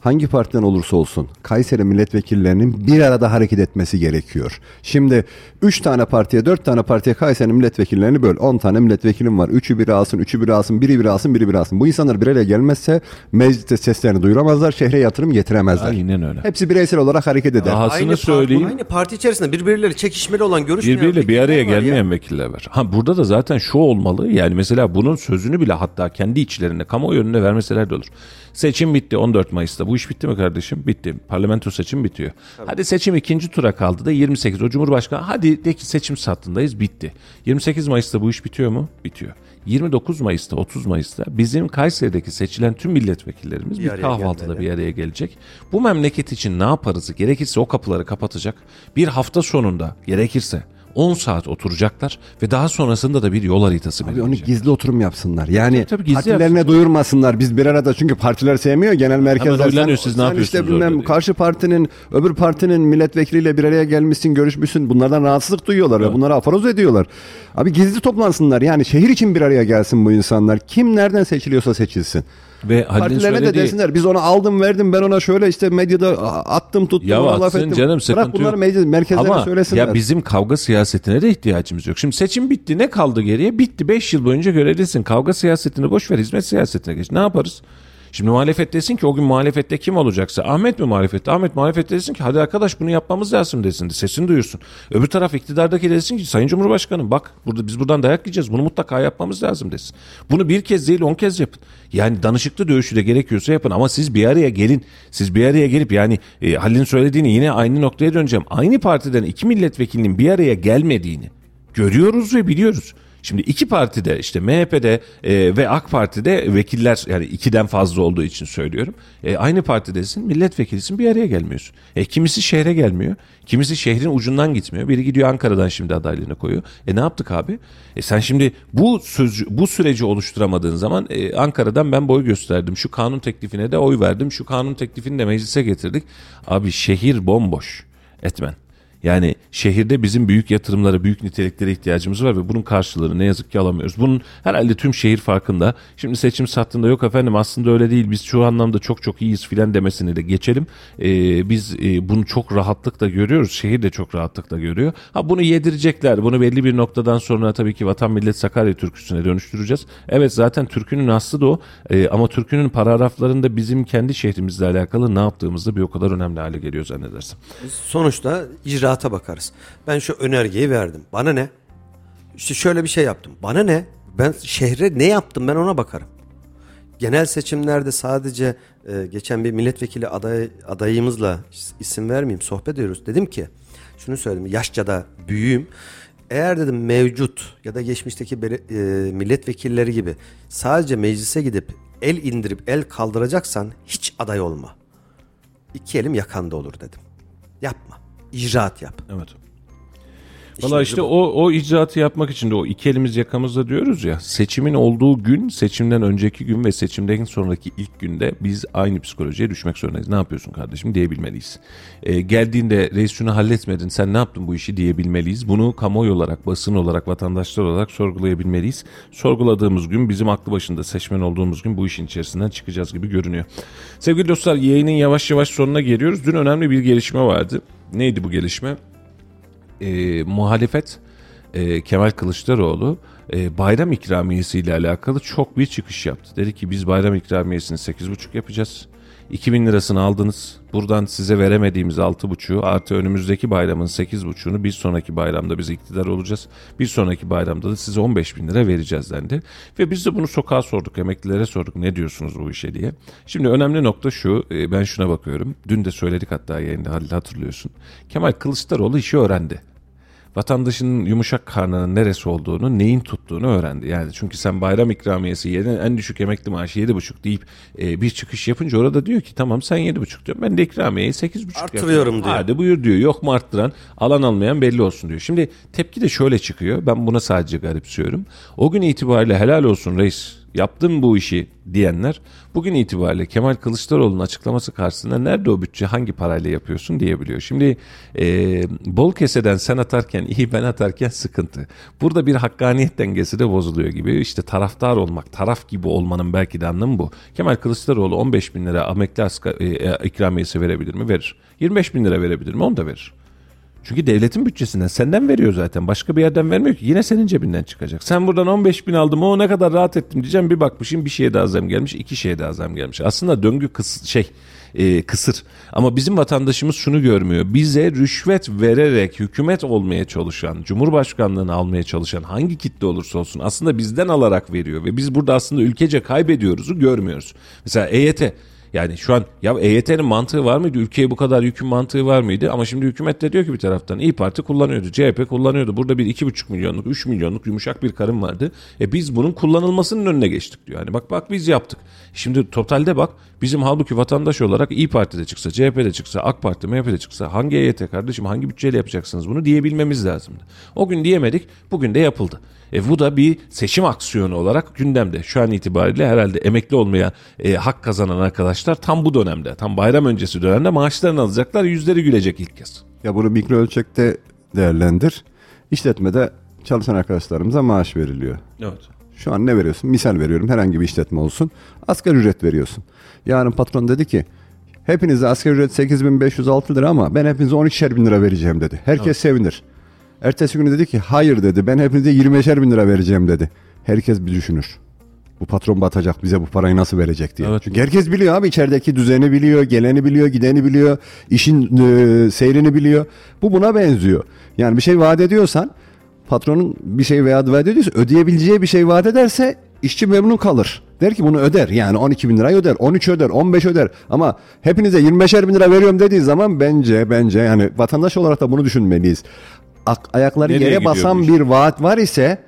Speaker 3: Hangi partiden olursa olsun Kayseri milletvekillerinin bir arada hareket etmesi gerekiyor. Şimdi 3 tane partiye 4 tane partiye Kayseri milletvekillerini böl. 10 tane milletvekilim var. 3'ü biri alsın, 3'ü biri alsın, biri biri alsın, biri biri alsın. Bu insanlar bir araya gelmezse mecliste seslerini duyuramazlar, şehre yatırım getiremezler.
Speaker 1: Aynen öyle.
Speaker 3: Hepsi bireysel olarak hareket eder.
Speaker 1: Daha- Aslında
Speaker 2: aynı
Speaker 1: söyleyeyim.
Speaker 2: Parti, aynı parti içerisinde birbirleriyle çekişmeli olan görüşmeyen
Speaker 1: birbiriyle bir araya
Speaker 2: var ya.
Speaker 1: gelmeyen vekiller var. Ha burada da zaten şu olmalı. Yani mesela bunun sözünü bile hatta kendi içlerinde kamuoyu önünde vermeseler de olur. Seçim bitti 14 Mayıs'ta. Bu iş bitti mi kardeşim? Bitti. Parlamento seçim bitiyor. Hadi seçim ikinci tura kaldı da 28. O Cumhurbaşkanı hadi de ki seçim sattındayız bitti. 28 Mayıs'ta bu iş bitiyor mu? Bitiyor. 29 Mayıs'ta 30 Mayıs'ta bizim Kayseri'deki seçilen tüm milletvekillerimiz bir,
Speaker 2: Bir
Speaker 1: kahvaltıda
Speaker 2: gelmeli.
Speaker 1: bir araya gelecek. Bu memleket için ne yaparız? Gerekirse o kapıları kapatacak. Bir hafta sonunda gerekirse 10 saat oturacaklar ve daha sonrasında da bir yol haritası
Speaker 3: Abi onu
Speaker 1: belirleyecek.
Speaker 3: gizli oturum yapsınlar. Yani
Speaker 1: Tabii, tabii, gizli
Speaker 3: partilerine
Speaker 1: yapsın.
Speaker 3: duyurmasınlar. Biz bir arada çünkü partiler sevmiyor genel merkezler.
Speaker 1: oylanıyor, siz ne yapıyorsunuz
Speaker 3: işte bilmem karşı partinin öbür partinin milletvekiliyle bir araya gelmişsin görüşmüşsün. Bunlardan rahatsızlık duyuyorlar ve bunları aforoz ediyorlar. Abi gizli toplansınlar. Yani şehir için bir araya gelsin bu insanlar. Kim nereden seçiliyorsa seçilsin.
Speaker 1: Ve
Speaker 3: Partilerine de desinler biz ona aldım verdim ben ona şöyle işte medyada attım tuttum
Speaker 1: Ya
Speaker 3: ona laf ettim.
Speaker 1: canım, sıkıntı
Speaker 3: Bırak bunları meclis, merkezlere
Speaker 1: Ama
Speaker 3: söylesinler.
Speaker 1: ya bizim kavga siyasetine de ihtiyacımız yok. Şimdi seçim bitti ne kaldı geriye? Bitti 5 yıl boyunca görevlisin. Kavga siyasetini boş ver hizmet siyasetine geç. Ne yaparız? Şimdi muhalefet desin ki o gün muhalefette kim olacaksa Ahmet mi muhalefette? Ahmet muhalefette desin ki hadi arkadaş bunu yapmamız lazım desin. Sesini duyursun. Öbür taraf iktidardaki desin ki Sayın Cumhurbaşkanım bak burada biz buradan dayak yiyeceğiz. Bunu mutlaka yapmamız lazım desin. Bunu bir kez değil on kez yapın. Yani danışıklı dövüşü de gerekiyorsa yapın ama siz bir araya gelin. Siz bir araya gelip yani e, Halil'in söylediğini yine aynı noktaya döneceğim. Aynı partiden iki milletvekilinin bir araya gelmediğini görüyoruz ve biliyoruz. Şimdi iki partide işte MHP'de e, ve AK Parti'de vekiller yani ikiden fazla olduğu için söylüyorum. E, aynı partidesin milletvekilisin bir araya gelmiyorsun. E, kimisi şehre gelmiyor. Kimisi şehrin ucundan gitmiyor. Biri gidiyor Ankara'dan şimdi adaylığını koyuyor. E ne yaptık abi? E sen şimdi bu söz bu süreci oluşturamadığın zaman e, Ankara'dan ben boy gösterdim. Şu kanun teklifine de oy verdim. Şu kanun teklifini de meclise getirdik. Abi şehir bomboş. Etmen. Yani şehirde bizim büyük yatırımlara, büyük niteliklere ihtiyacımız var ve bunun karşılığını ne yazık ki alamıyoruz. Bunun herhalde tüm şehir farkında. Şimdi seçim sattığında yok efendim aslında öyle değil biz şu anlamda çok çok iyiyiz filan demesini de geçelim. Ee, biz e, bunu çok rahatlıkla görüyoruz. Şehir de çok rahatlıkla görüyor. Ha bunu yedirecekler. Bunu belli bir noktadan sonra tabii ki Vatan Millet Sakarya türküsüne dönüştüreceğiz. Evet zaten türkünün aslı da o. Ee, ama türkünün paragraflarında bizim kendi şehrimizle alakalı ne yaptığımızda bir o kadar önemli hale geliyor zannedersem.
Speaker 2: Sonuçta icraata bakarız. Ben şu önergeyi verdim. Bana ne? İşte şöyle bir şey yaptım. Bana ne? Ben şehre ne yaptım ben ona bakarım. Genel seçimlerde sadece e, geçen bir milletvekili aday, adayımızla isim vermeyeyim sohbet ediyoruz. Dedim ki şunu söyledim yaşça da büyüğüm. Eğer dedim mevcut ya da geçmişteki bele- e, milletvekilleri gibi sadece meclise gidip el indirip el kaldıracaksan hiç aday olma. İki elim yakanda olur dedim. Yapma. İcraat yap.
Speaker 1: Evet. Valla işte o, o icraatı yapmak için de o iki elimiz yakamızda diyoruz ya seçimin olduğu gün seçimden önceki gün ve seçimden sonraki ilk günde biz aynı psikolojiye düşmek zorundayız. Ne yapıyorsun kardeşim diyebilmeliyiz. Ee, geldiğinde reis şunu halletmedin sen ne yaptın bu işi diyebilmeliyiz. Bunu kamuoyu olarak basın olarak vatandaşlar olarak sorgulayabilmeliyiz. Sorguladığımız gün bizim aklı başında seçmen olduğumuz gün bu işin içerisinden çıkacağız gibi görünüyor. Sevgili dostlar yayının yavaş yavaş sonuna geliyoruz. Dün önemli bir gelişme vardı. Neydi bu gelişme? e, muhalefet e, Kemal Kılıçdaroğlu e, bayram ikramiyesi ile alakalı çok bir çıkış yaptı. Dedi ki biz bayram ikramiyesini 8,5 yapacağız. 2000 lirasını aldınız. Buradan size veremediğimiz 6,5'u artı önümüzdeki bayramın 8,5'unu bir sonraki bayramda biz iktidar olacağız. Bir sonraki bayramda da size 15 bin lira vereceğiz dendi. Ve biz de bunu sokağa sorduk, emeklilere sorduk ne diyorsunuz bu işe diye. Şimdi önemli nokta şu, e, ben şuna bakıyorum. Dün de söyledik hatta yayında Halil hatırlıyorsun. Kemal Kılıçdaroğlu işi öğrendi vatandaşının yumuşak karnının neresi olduğunu, neyin tuttuğunu öğrendi. Yani çünkü sen bayram ikramiyesi yerine en düşük emekli maaşı 7,5 deyip e, bir çıkış yapınca orada diyor ki tamam sen 7,5 diyor. Ben de ikramiyeyi 8,5
Speaker 2: Artırıyorum
Speaker 1: yapıyorum.
Speaker 2: diyor.
Speaker 1: Hadi buyur diyor. Yok mu arttıran? Alan almayan belli olsun diyor. Şimdi tepki de şöyle çıkıyor. Ben buna sadece garipsiyorum. O gün itibariyle helal olsun reis yaptım bu işi diyenler bugün itibariyle Kemal Kılıçdaroğlu'nun açıklaması karşısında nerede o bütçe hangi parayla yapıyorsun diyebiliyor. Şimdi e, bol keseden sen atarken iyi ben atarken sıkıntı. Burada bir hakkaniyet dengesi de bozuluyor gibi. İşte taraftar olmak, taraf gibi olmanın belki de anlamı bu. Kemal Kılıçdaroğlu 15 bin lira emekli asgari, e, ikramiyesi verebilir mi? Verir. 25 bin lira verebilir mi? Onu da verir. Çünkü devletin bütçesinden senden veriyor zaten. Başka bir yerden vermiyor ki. Yine senin cebinden çıkacak. Sen buradan 15 bin aldım o ne kadar rahat ettim diyeceğim. Bir bakmışım bir şeye daha zam gelmiş. iki şeye daha zam gelmiş. Aslında döngü kıs şey e, kısır. Ama bizim vatandaşımız şunu görmüyor. Bize rüşvet vererek hükümet olmaya çalışan, cumhurbaşkanlığını almaya çalışan hangi kitle olursa olsun aslında bizden alarak veriyor. Ve biz burada aslında ülkece kaybediyoruzu görmüyoruz. Mesela EYT Yani şu an ya EYT'nin mantığı var mıydı? Ülkeye bu kadar yükün mantığı var mıydı? Ama şimdi hükümet de diyor ki bir taraftan İyi Parti kullanıyordu, CHP kullanıyordu. Burada bir iki buçuk milyonluk, üç milyonluk yumuşak bir karın vardı. E biz bunun kullanılmasının önüne geçtik diyor. Yani bak bak biz yaptık. Şimdi totalde bak bizim halbuki vatandaş olarak İyi Parti'de çıksa, CHP'de çıksa, AK Parti, MHP'de çıksa hangi EYT kardeşim hangi bütçeyle yapacaksınız bunu diyebilmemiz lazımdı. O gün diyemedik, bugün de yapıldı. E bu da bir seçim aksiyonu olarak gündemde. Şu an itibariyle herhalde emekli olmaya e, hak kazanan arkadaşlar tam bu dönemde, tam bayram öncesi dönemde maaşlarını alacaklar, yüzleri gülecek ilk kez.
Speaker 3: Ya bunu mikro ölçekte değerlendir. İşletmede çalışan arkadaşlarımıza maaş veriliyor.
Speaker 1: Evet.
Speaker 3: Şu an ne veriyorsun? Misal veriyorum herhangi bir işletme olsun. Asgari ücret veriyorsun. Yarın patron dedi ki hepinize asgari ücret 8506 lira ama ben hepinize 12'şer bin lira vereceğim dedi. Herkes sevinir. Ertesi günü dedi ki hayır dedi ben hepinize 25'er bin lira vereceğim dedi. Herkes bir düşünür. Bu patron batacak bize bu parayı nasıl verecek diye.
Speaker 1: Evet.
Speaker 3: Çünkü herkes biliyor abi içerideki düzeni biliyor, geleni biliyor, gideni biliyor, işin e, seyrini biliyor. Bu buna benziyor. Yani bir şey vaat ediyorsan patronun bir şey vaat ediyorsa ödeyebileceği bir şey vaat ederse işçi memnun kalır. Der ki bunu öder yani 12 bin lirayı öder 13 öder 15 öder ama hepinize 25'er bin lira veriyorum dediği zaman bence bence yani vatandaş olarak da bunu düşünmeliyiz. Ak- ayakları
Speaker 1: Nereye
Speaker 3: yere basan bir vaat var ise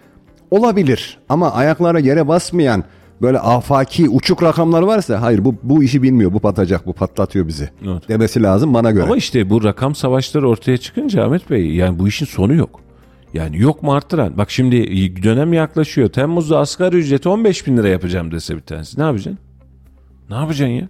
Speaker 3: olabilir ama ayaklara yere basmayan böyle afaki uçuk rakamlar varsa hayır bu bu işi bilmiyor bu batacak bu patlatıyor bizi
Speaker 1: Evet.
Speaker 3: demesi lazım bana göre.
Speaker 1: Ama işte bu rakam savaşları ortaya çıkınca Ahmet Bey yani bu işin sonu yok. Yani yok mu arttıran? Bak şimdi dönem yaklaşıyor. Temmuz'da asgari ücreti 15 bin lira yapacağım dese bir tanesi. Ne yapacaksın? Ne yapacaksın ya?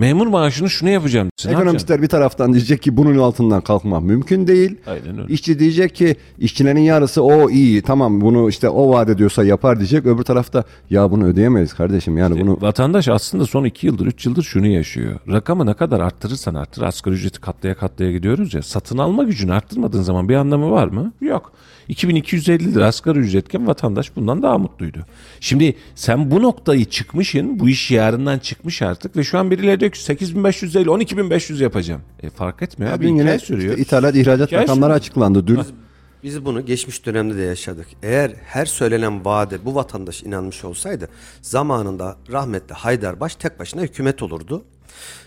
Speaker 1: Memur maaşını şunu yapacağım yapacaksın?
Speaker 3: Ekonomistler bir taraftan diyecek ki bunun altından kalkmak mümkün değil.
Speaker 1: Aynen öyle.
Speaker 3: İşçi diyecek ki işçilerin yarısı o iyi tamam bunu işte o vaat ediyorsa yapar diyecek. Öbür tarafta ya bunu ödeyemeyiz kardeşim yani bunu
Speaker 1: Vatandaş aslında son 2 yıldır 3 yıldır şunu yaşıyor. Rakamı ne kadar arttırırsan arttır asgari ücreti katlaya katlaya gidiyoruz ya. Satın alma gücünü arttırmadığın zaman bir anlamı var mı? Yok. 2250 lira asgari ücretken vatandaş bundan daha mutluydu. Şimdi sen bu noktayı çıkmışsın. Bu iş yarından çıkmış artık ve şu an birileri diyor ki 8500 değil 12500 yapacağım. E fark etmiyor abi.
Speaker 3: yine
Speaker 1: sürüyor.
Speaker 3: işte ithalat ihracat
Speaker 1: Hikaye
Speaker 3: rakamları
Speaker 1: sürüyor.
Speaker 3: açıklandı dün.
Speaker 2: Biz bunu geçmiş dönemde de yaşadık. Eğer her söylenen vaade bu vatandaş inanmış olsaydı zamanında rahmetli Haydarbaş tek başına hükümet olurdu.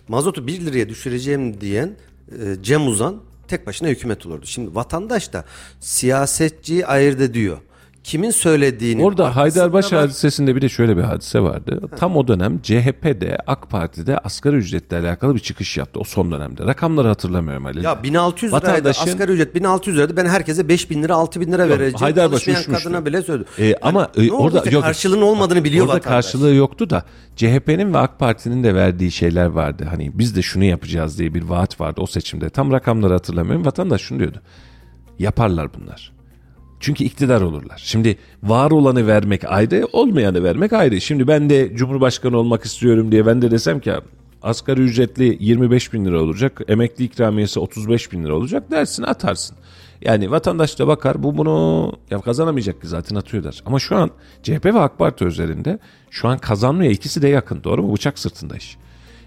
Speaker 2: Mazotu 1 liraya düşüreceğim diyen e, Cem Uzan tek başına hükümet olurdu. Şimdi vatandaş da siyasetçiyi ayırt ediyor. Kimin söylediğini
Speaker 1: Orada Haydarbaş hadisesinde bir de şöyle bir hadise vardı. Tam o dönem CHP'de AK Parti'de asgari ücretle alakalı bir çıkış yaptı o son dönemde. Rakamları hatırlamıyorum Ali.
Speaker 2: Ya 1600 liraydı
Speaker 1: Vatandaşın-
Speaker 2: asgari ücret 1600 liraydı ben herkese 5000 lira 6000 lira vereceğim.
Speaker 1: Haydarbaş
Speaker 2: Çalışmayan kadına bile söyledi.
Speaker 1: E, ama
Speaker 2: Yani
Speaker 1: e,
Speaker 2: ne
Speaker 1: orada
Speaker 2: oldu?
Speaker 1: yok
Speaker 2: karşılığının olmadığını biliyor
Speaker 1: Orada
Speaker 2: vatandaş.
Speaker 1: karşılığı yoktu da CHP'nin ve AK Parti'nin de verdiği şeyler vardı. Hani biz de şunu yapacağız diye bir vaat vardı o seçimde. Tam rakamları hatırlamıyorum. Vatandaş şunu diyordu. Yaparlar bunlar. Çünkü iktidar olurlar. Şimdi var olanı vermek ayrı, olmayanı vermek ayrı. Şimdi ben de Cumhurbaşkanı olmak istiyorum diye ben de desem ki asgari ücretli 25 bin lira olacak, emekli ikramiyesi 35 bin lira olacak dersin atarsın. Yani vatandaş da bakar bu bunu ya kazanamayacak ki zaten atıyorlar. Ama şu an CHP ve AK Parti üzerinde şu an kazanmaya ikisi de yakın doğru mu? Bıçak sırtında iş.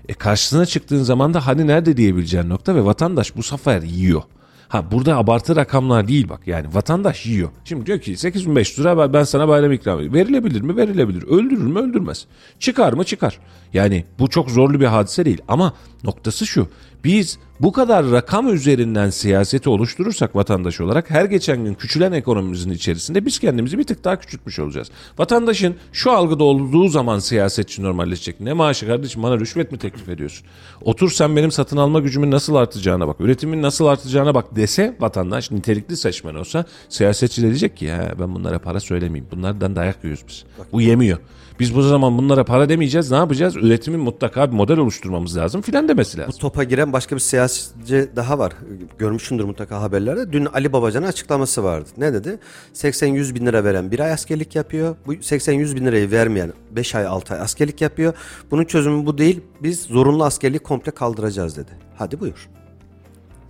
Speaker 1: E karşısına çıktığın zaman da hani nerede diyebileceğin nokta ve vatandaş bu sefer yiyor. Ha burada abartı rakamlar değil bak yani vatandaş yiyor. Şimdi diyor ki 8500 lira ben- sana bayram ikram edeyim. Verilebilir mi? Verilebilir. Öldürür mü? Öldürmez. Çıkar mı? Çıkar. Yani bu çok zorlu bir hadise değil ama noktası şu. Biz bu kadar rakam üzerinden siyaseti oluşturursak vatandaş olarak her geçen gün küçülen ekonomimizin içerisinde biz kendimizi bir tık daha küçültmüş olacağız. Vatandaşın şu algıda olduğu zaman siyasetçi normalleşecek. Ne maaşı kardeşim bana rüşvet mi teklif ediyorsun? Otur sen benim satın alma gücümün nasıl artacağına bak, üretimin nasıl artacağına bak dese vatandaş nitelikli seçmen olsa siyasetçi de diyecek ki ya ben bunlara para söylemeyeyim. Bunlardan dayak yiyoruz biz. Bu yemiyor. Biz bu zaman bunlara para demeyeceğiz. Ne yapacağız? Üretimin mutlaka bir model oluşturmamız lazım filan demesi lazım.
Speaker 2: Bu topa giren başka bir siyasetçi daha var. Görmüşsündür mutlaka haberlerde. Dün Ali Babacan'ın açıklaması vardı. Ne dedi? 80-100 bin lira veren bir ay askerlik yapıyor. Bu 80-100 bin lirayı vermeyen 5 ay 6 ay askerlik yapıyor. Bunun çözümü bu değil. Biz zorunlu askerliği komple kaldıracağız dedi. Hadi buyur.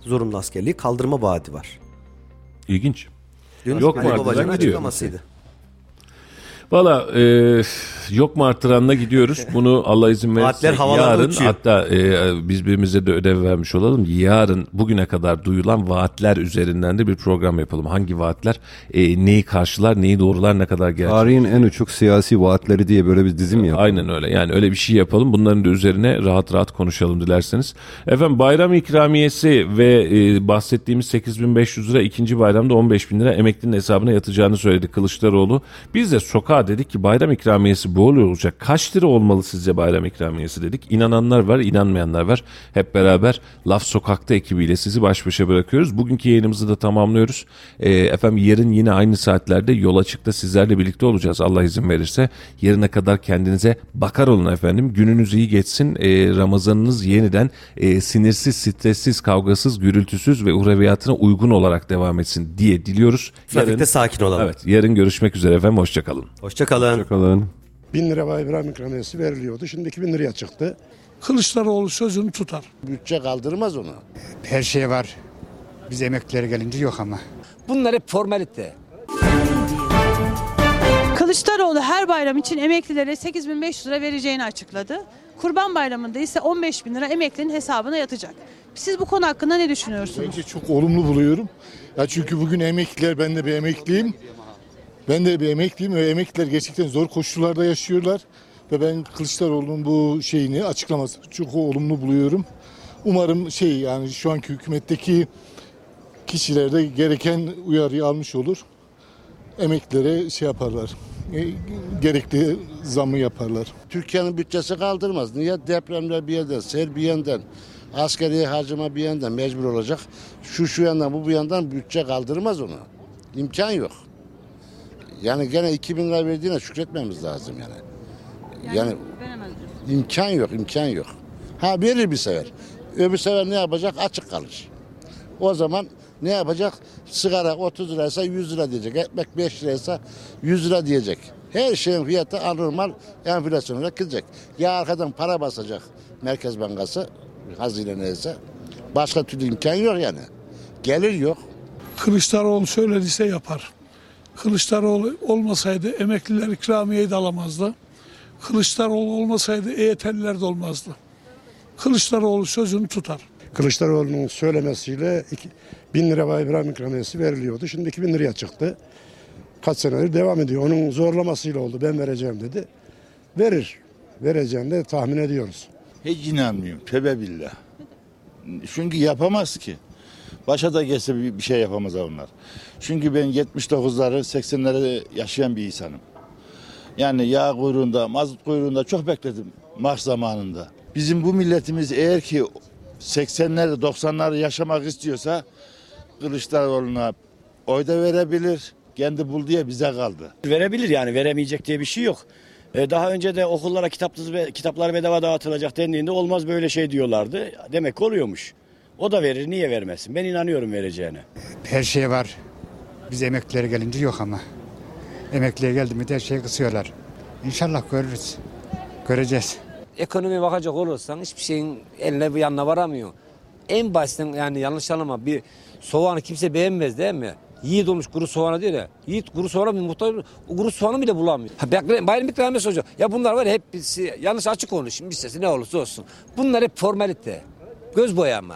Speaker 2: Zorunlu askerliği kaldırma vaadi var.
Speaker 1: İlginç.
Speaker 2: Dün
Speaker 1: Yok mu
Speaker 2: Ali
Speaker 1: arkadan
Speaker 2: Babacan'ın açıklamasıydı.
Speaker 1: Valla e, yok mu artıranla gidiyoruz. [LAUGHS] Bunu Allah izin verirse yarın
Speaker 2: uçuyor.
Speaker 1: hatta e, biz birbirimize de ödev vermiş olalım. Yarın bugüne kadar duyulan vaatler üzerinden de bir program yapalım. Hangi vaatler e, neyi karşılar neyi doğrular ne kadar gerçek.
Speaker 3: Tarihin en uçuk siyasi vaatleri diye böyle bir dizim yapalım.
Speaker 1: Aynen öyle. Yani öyle bir şey yapalım. Bunların da üzerine rahat rahat konuşalım dilerseniz. Efendim bayram ikramiyesi ve e, bahsettiğimiz 8500 lira ikinci bayramda 15 bin lira emeklinin hesabına yatacağını söyledi Kılıçdaroğlu. Biz de sokağa dedik ki bayram ikramiyesi bu oluyor olacak. Kaç lira olmalı sizce bayram ikramiyesi dedik. İnananlar var, inanmayanlar var. Hep beraber Laf Sokak'ta ekibiyle sizi baş başa bırakıyoruz. Bugünkü yayınımızı da tamamlıyoruz. E, efendim yarın yine aynı saatlerde yol açıkta sizlerle birlikte olacağız Allah izin verirse. Yarına kadar kendinize bakar olun efendim. Gününüz iyi geçsin. E, Ramazanınız yeniden e, sinirsiz, stressiz, kavgasız, gürültüsüz ve uğreviyatına uygun olarak devam etsin diye diliyoruz.
Speaker 2: Trafikte sakin olalım.
Speaker 1: Evet, yarın görüşmek üzere efendim. Hoşçakalın.
Speaker 2: Hoşçakalın.
Speaker 3: Bakalım.
Speaker 4: 1000 lira bayram ikramiyesi veriliyordu. Şimdi 2000 liraya çıktı.
Speaker 5: Kılıçdaroğlu sözünü tutar.
Speaker 6: Bütçe kaldırmaz onu.
Speaker 7: Her şey var. Biz emeklilere gelince yok ama.
Speaker 8: Bunlar hep formalite.
Speaker 9: Kılıçdaroğlu her bayram için emeklilere 8500 lira vereceğini açıkladı. Kurban Bayramı'nda ise 15 bin lira emeklinin hesabına yatacak. Siz bu konu hakkında ne düşünüyorsunuz?
Speaker 5: Bence çok olumlu buluyorum. Ya çünkü bugün emekliler, ben de bir emekliyim. Ben de bir emekliyim ve emekliler gerçekten zor koşullarda yaşıyorlar. Ve ben Kılıçdaroğlu'nun bu şeyini açıklaması çok olumlu buluyorum. Umarım şey yani şu anki hükümetteki kişiler de gereken uyarıyı almış olur. Emeklilere şey yaparlar. e, Gerekli zamı yaparlar.
Speaker 6: Türkiye'nin bütçesi kaldırmaz. Niye depremler bir yerden, sel bir yandan, askeri harcama bir yandan mecbur olacak. Şu şu yandan bu bu yandan bütçe kaldırmaz onu. İmkan yok. Yani gene 2000 lira verdiğine şükretmemiz lazım yani. Yani, imkan yok, imkan yok. Ha verir bir sefer. Öbür sefer ne yapacak? Açık kalır. O zaman ne yapacak? Sigara 30 liraysa 100 lira diyecek. Ekmek 5 liraysa 100 lira diyecek. Her şeyin fiyatı anormal enflasyona gidecek. Ya arkadan para basacak Merkez Bankası, hazine neyse. Başka türlü imkan yok yani. Gelir yok.
Speaker 5: Kılıçdaroğlu söylediyse yapar. Kılıçdaroğlu olmasaydı emekliler ikramiyeyi de alamazdı. Kılıçdaroğlu olmasaydı EYT'liler de olmazdı. Kılıçdaroğlu sözünü tutar.
Speaker 4: Kılıçdaroğlu'nun söylemesiyle iki- 1000 lira bayram ikramiyesi veriliyordu. Şimdi 2000 liraya çıktı. Kaç senedir devam ediyor. Onun zorlamasıyla oldu. Ben vereceğim dedi. Verir. Vereceğini de tahmin ediyoruz.
Speaker 10: Hiç inanmıyorum. Tövbe billah. Çünkü yapamaz ki. Başa da gelse bir şey yapamaz onlar. Çünkü ben 79'ları 80'leri yaşayan bir insanım. Yani yağ kuyruğunda, mazot kuyruğunda çok bekledim Mart zamanında. Bizim bu milletimiz eğer ki 80'leri 90'ları yaşamak istiyorsa Kılıçdaroğlu'na oy da verebilir. Kendi buldu ya bize kaldı.
Speaker 8: Verebilir yani veremeyecek diye bir şey yok. Ee, Daha önce de okullara kitaplar bedava dağıtılacak dendiğinde olmaz böyle şey diyorlardı. Demek oluyormuş. O da verir niye vermesin? Ben inanıyorum vereceğine.
Speaker 7: Her şey var. Biz emeklilere gelince yok ama. Emekliye geldi mi de her şeyi kısıyorlar. İnşallah görürüz. Göreceğiz.
Speaker 8: Ekonomiye bakacak olursan hiçbir şeyin eline bir yanına varamıyor. En basitten yani yanlış anlama bir soğanı kimse beğenmez değil mi? Yiğit olmuş kuru soğanı diyor ya. Yiğit kuru soğanı bir muhtaç o kuru soğanı bile bulamıyor. Ha, bekle- bayram ikramiyesi olacak. Ya bunlar var ya hep birisi, yanlış açık konuşayım bir sesi ne olursa olsun. Bunlar hep formalite. Göz boyama.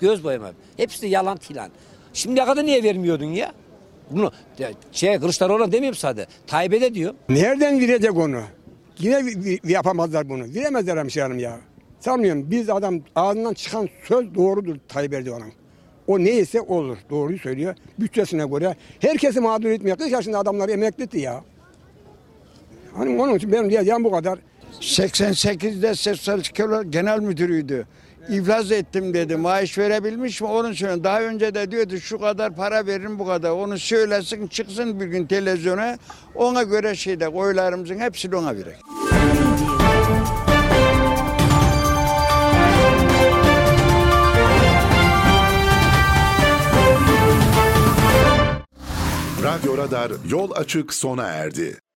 Speaker 8: Göz boyama. Hepsi de yalan filan. Şimdiye kadar niye vermiyordun ya? Bunu şey Kılıçdaroğlu'na demiyorum sadece. Tayyip'e de diyor.
Speaker 7: Nereden verecek onu? Yine yapamazlar bunu. Veremezler hemşehrim ya. Sanmıyorum. Biz adam ağzından çıkan söz doğrudur Tayyip Erdoğan'ın. O neyse olur. Doğruyu söylüyor. Bütçesine göre. Herkesi mağdur etmiyor. 40 yaşında adamlar emekli etti ya. Hani onun için benim diyeceğim bu kadar.
Speaker 10: 88'de Sosyal Genel Müdürüydü. İflas ettim dedi. Maaş verebilmiş mi? Onun için daha önce de diyordu şu kadar para veririm bu kadar. Onu söylesin çıksın bir gün televizyona. Ona göre şeyde oylarımızın hepsini ona verek.
Speaker 11: Radyo Radar yol açık sona erdi.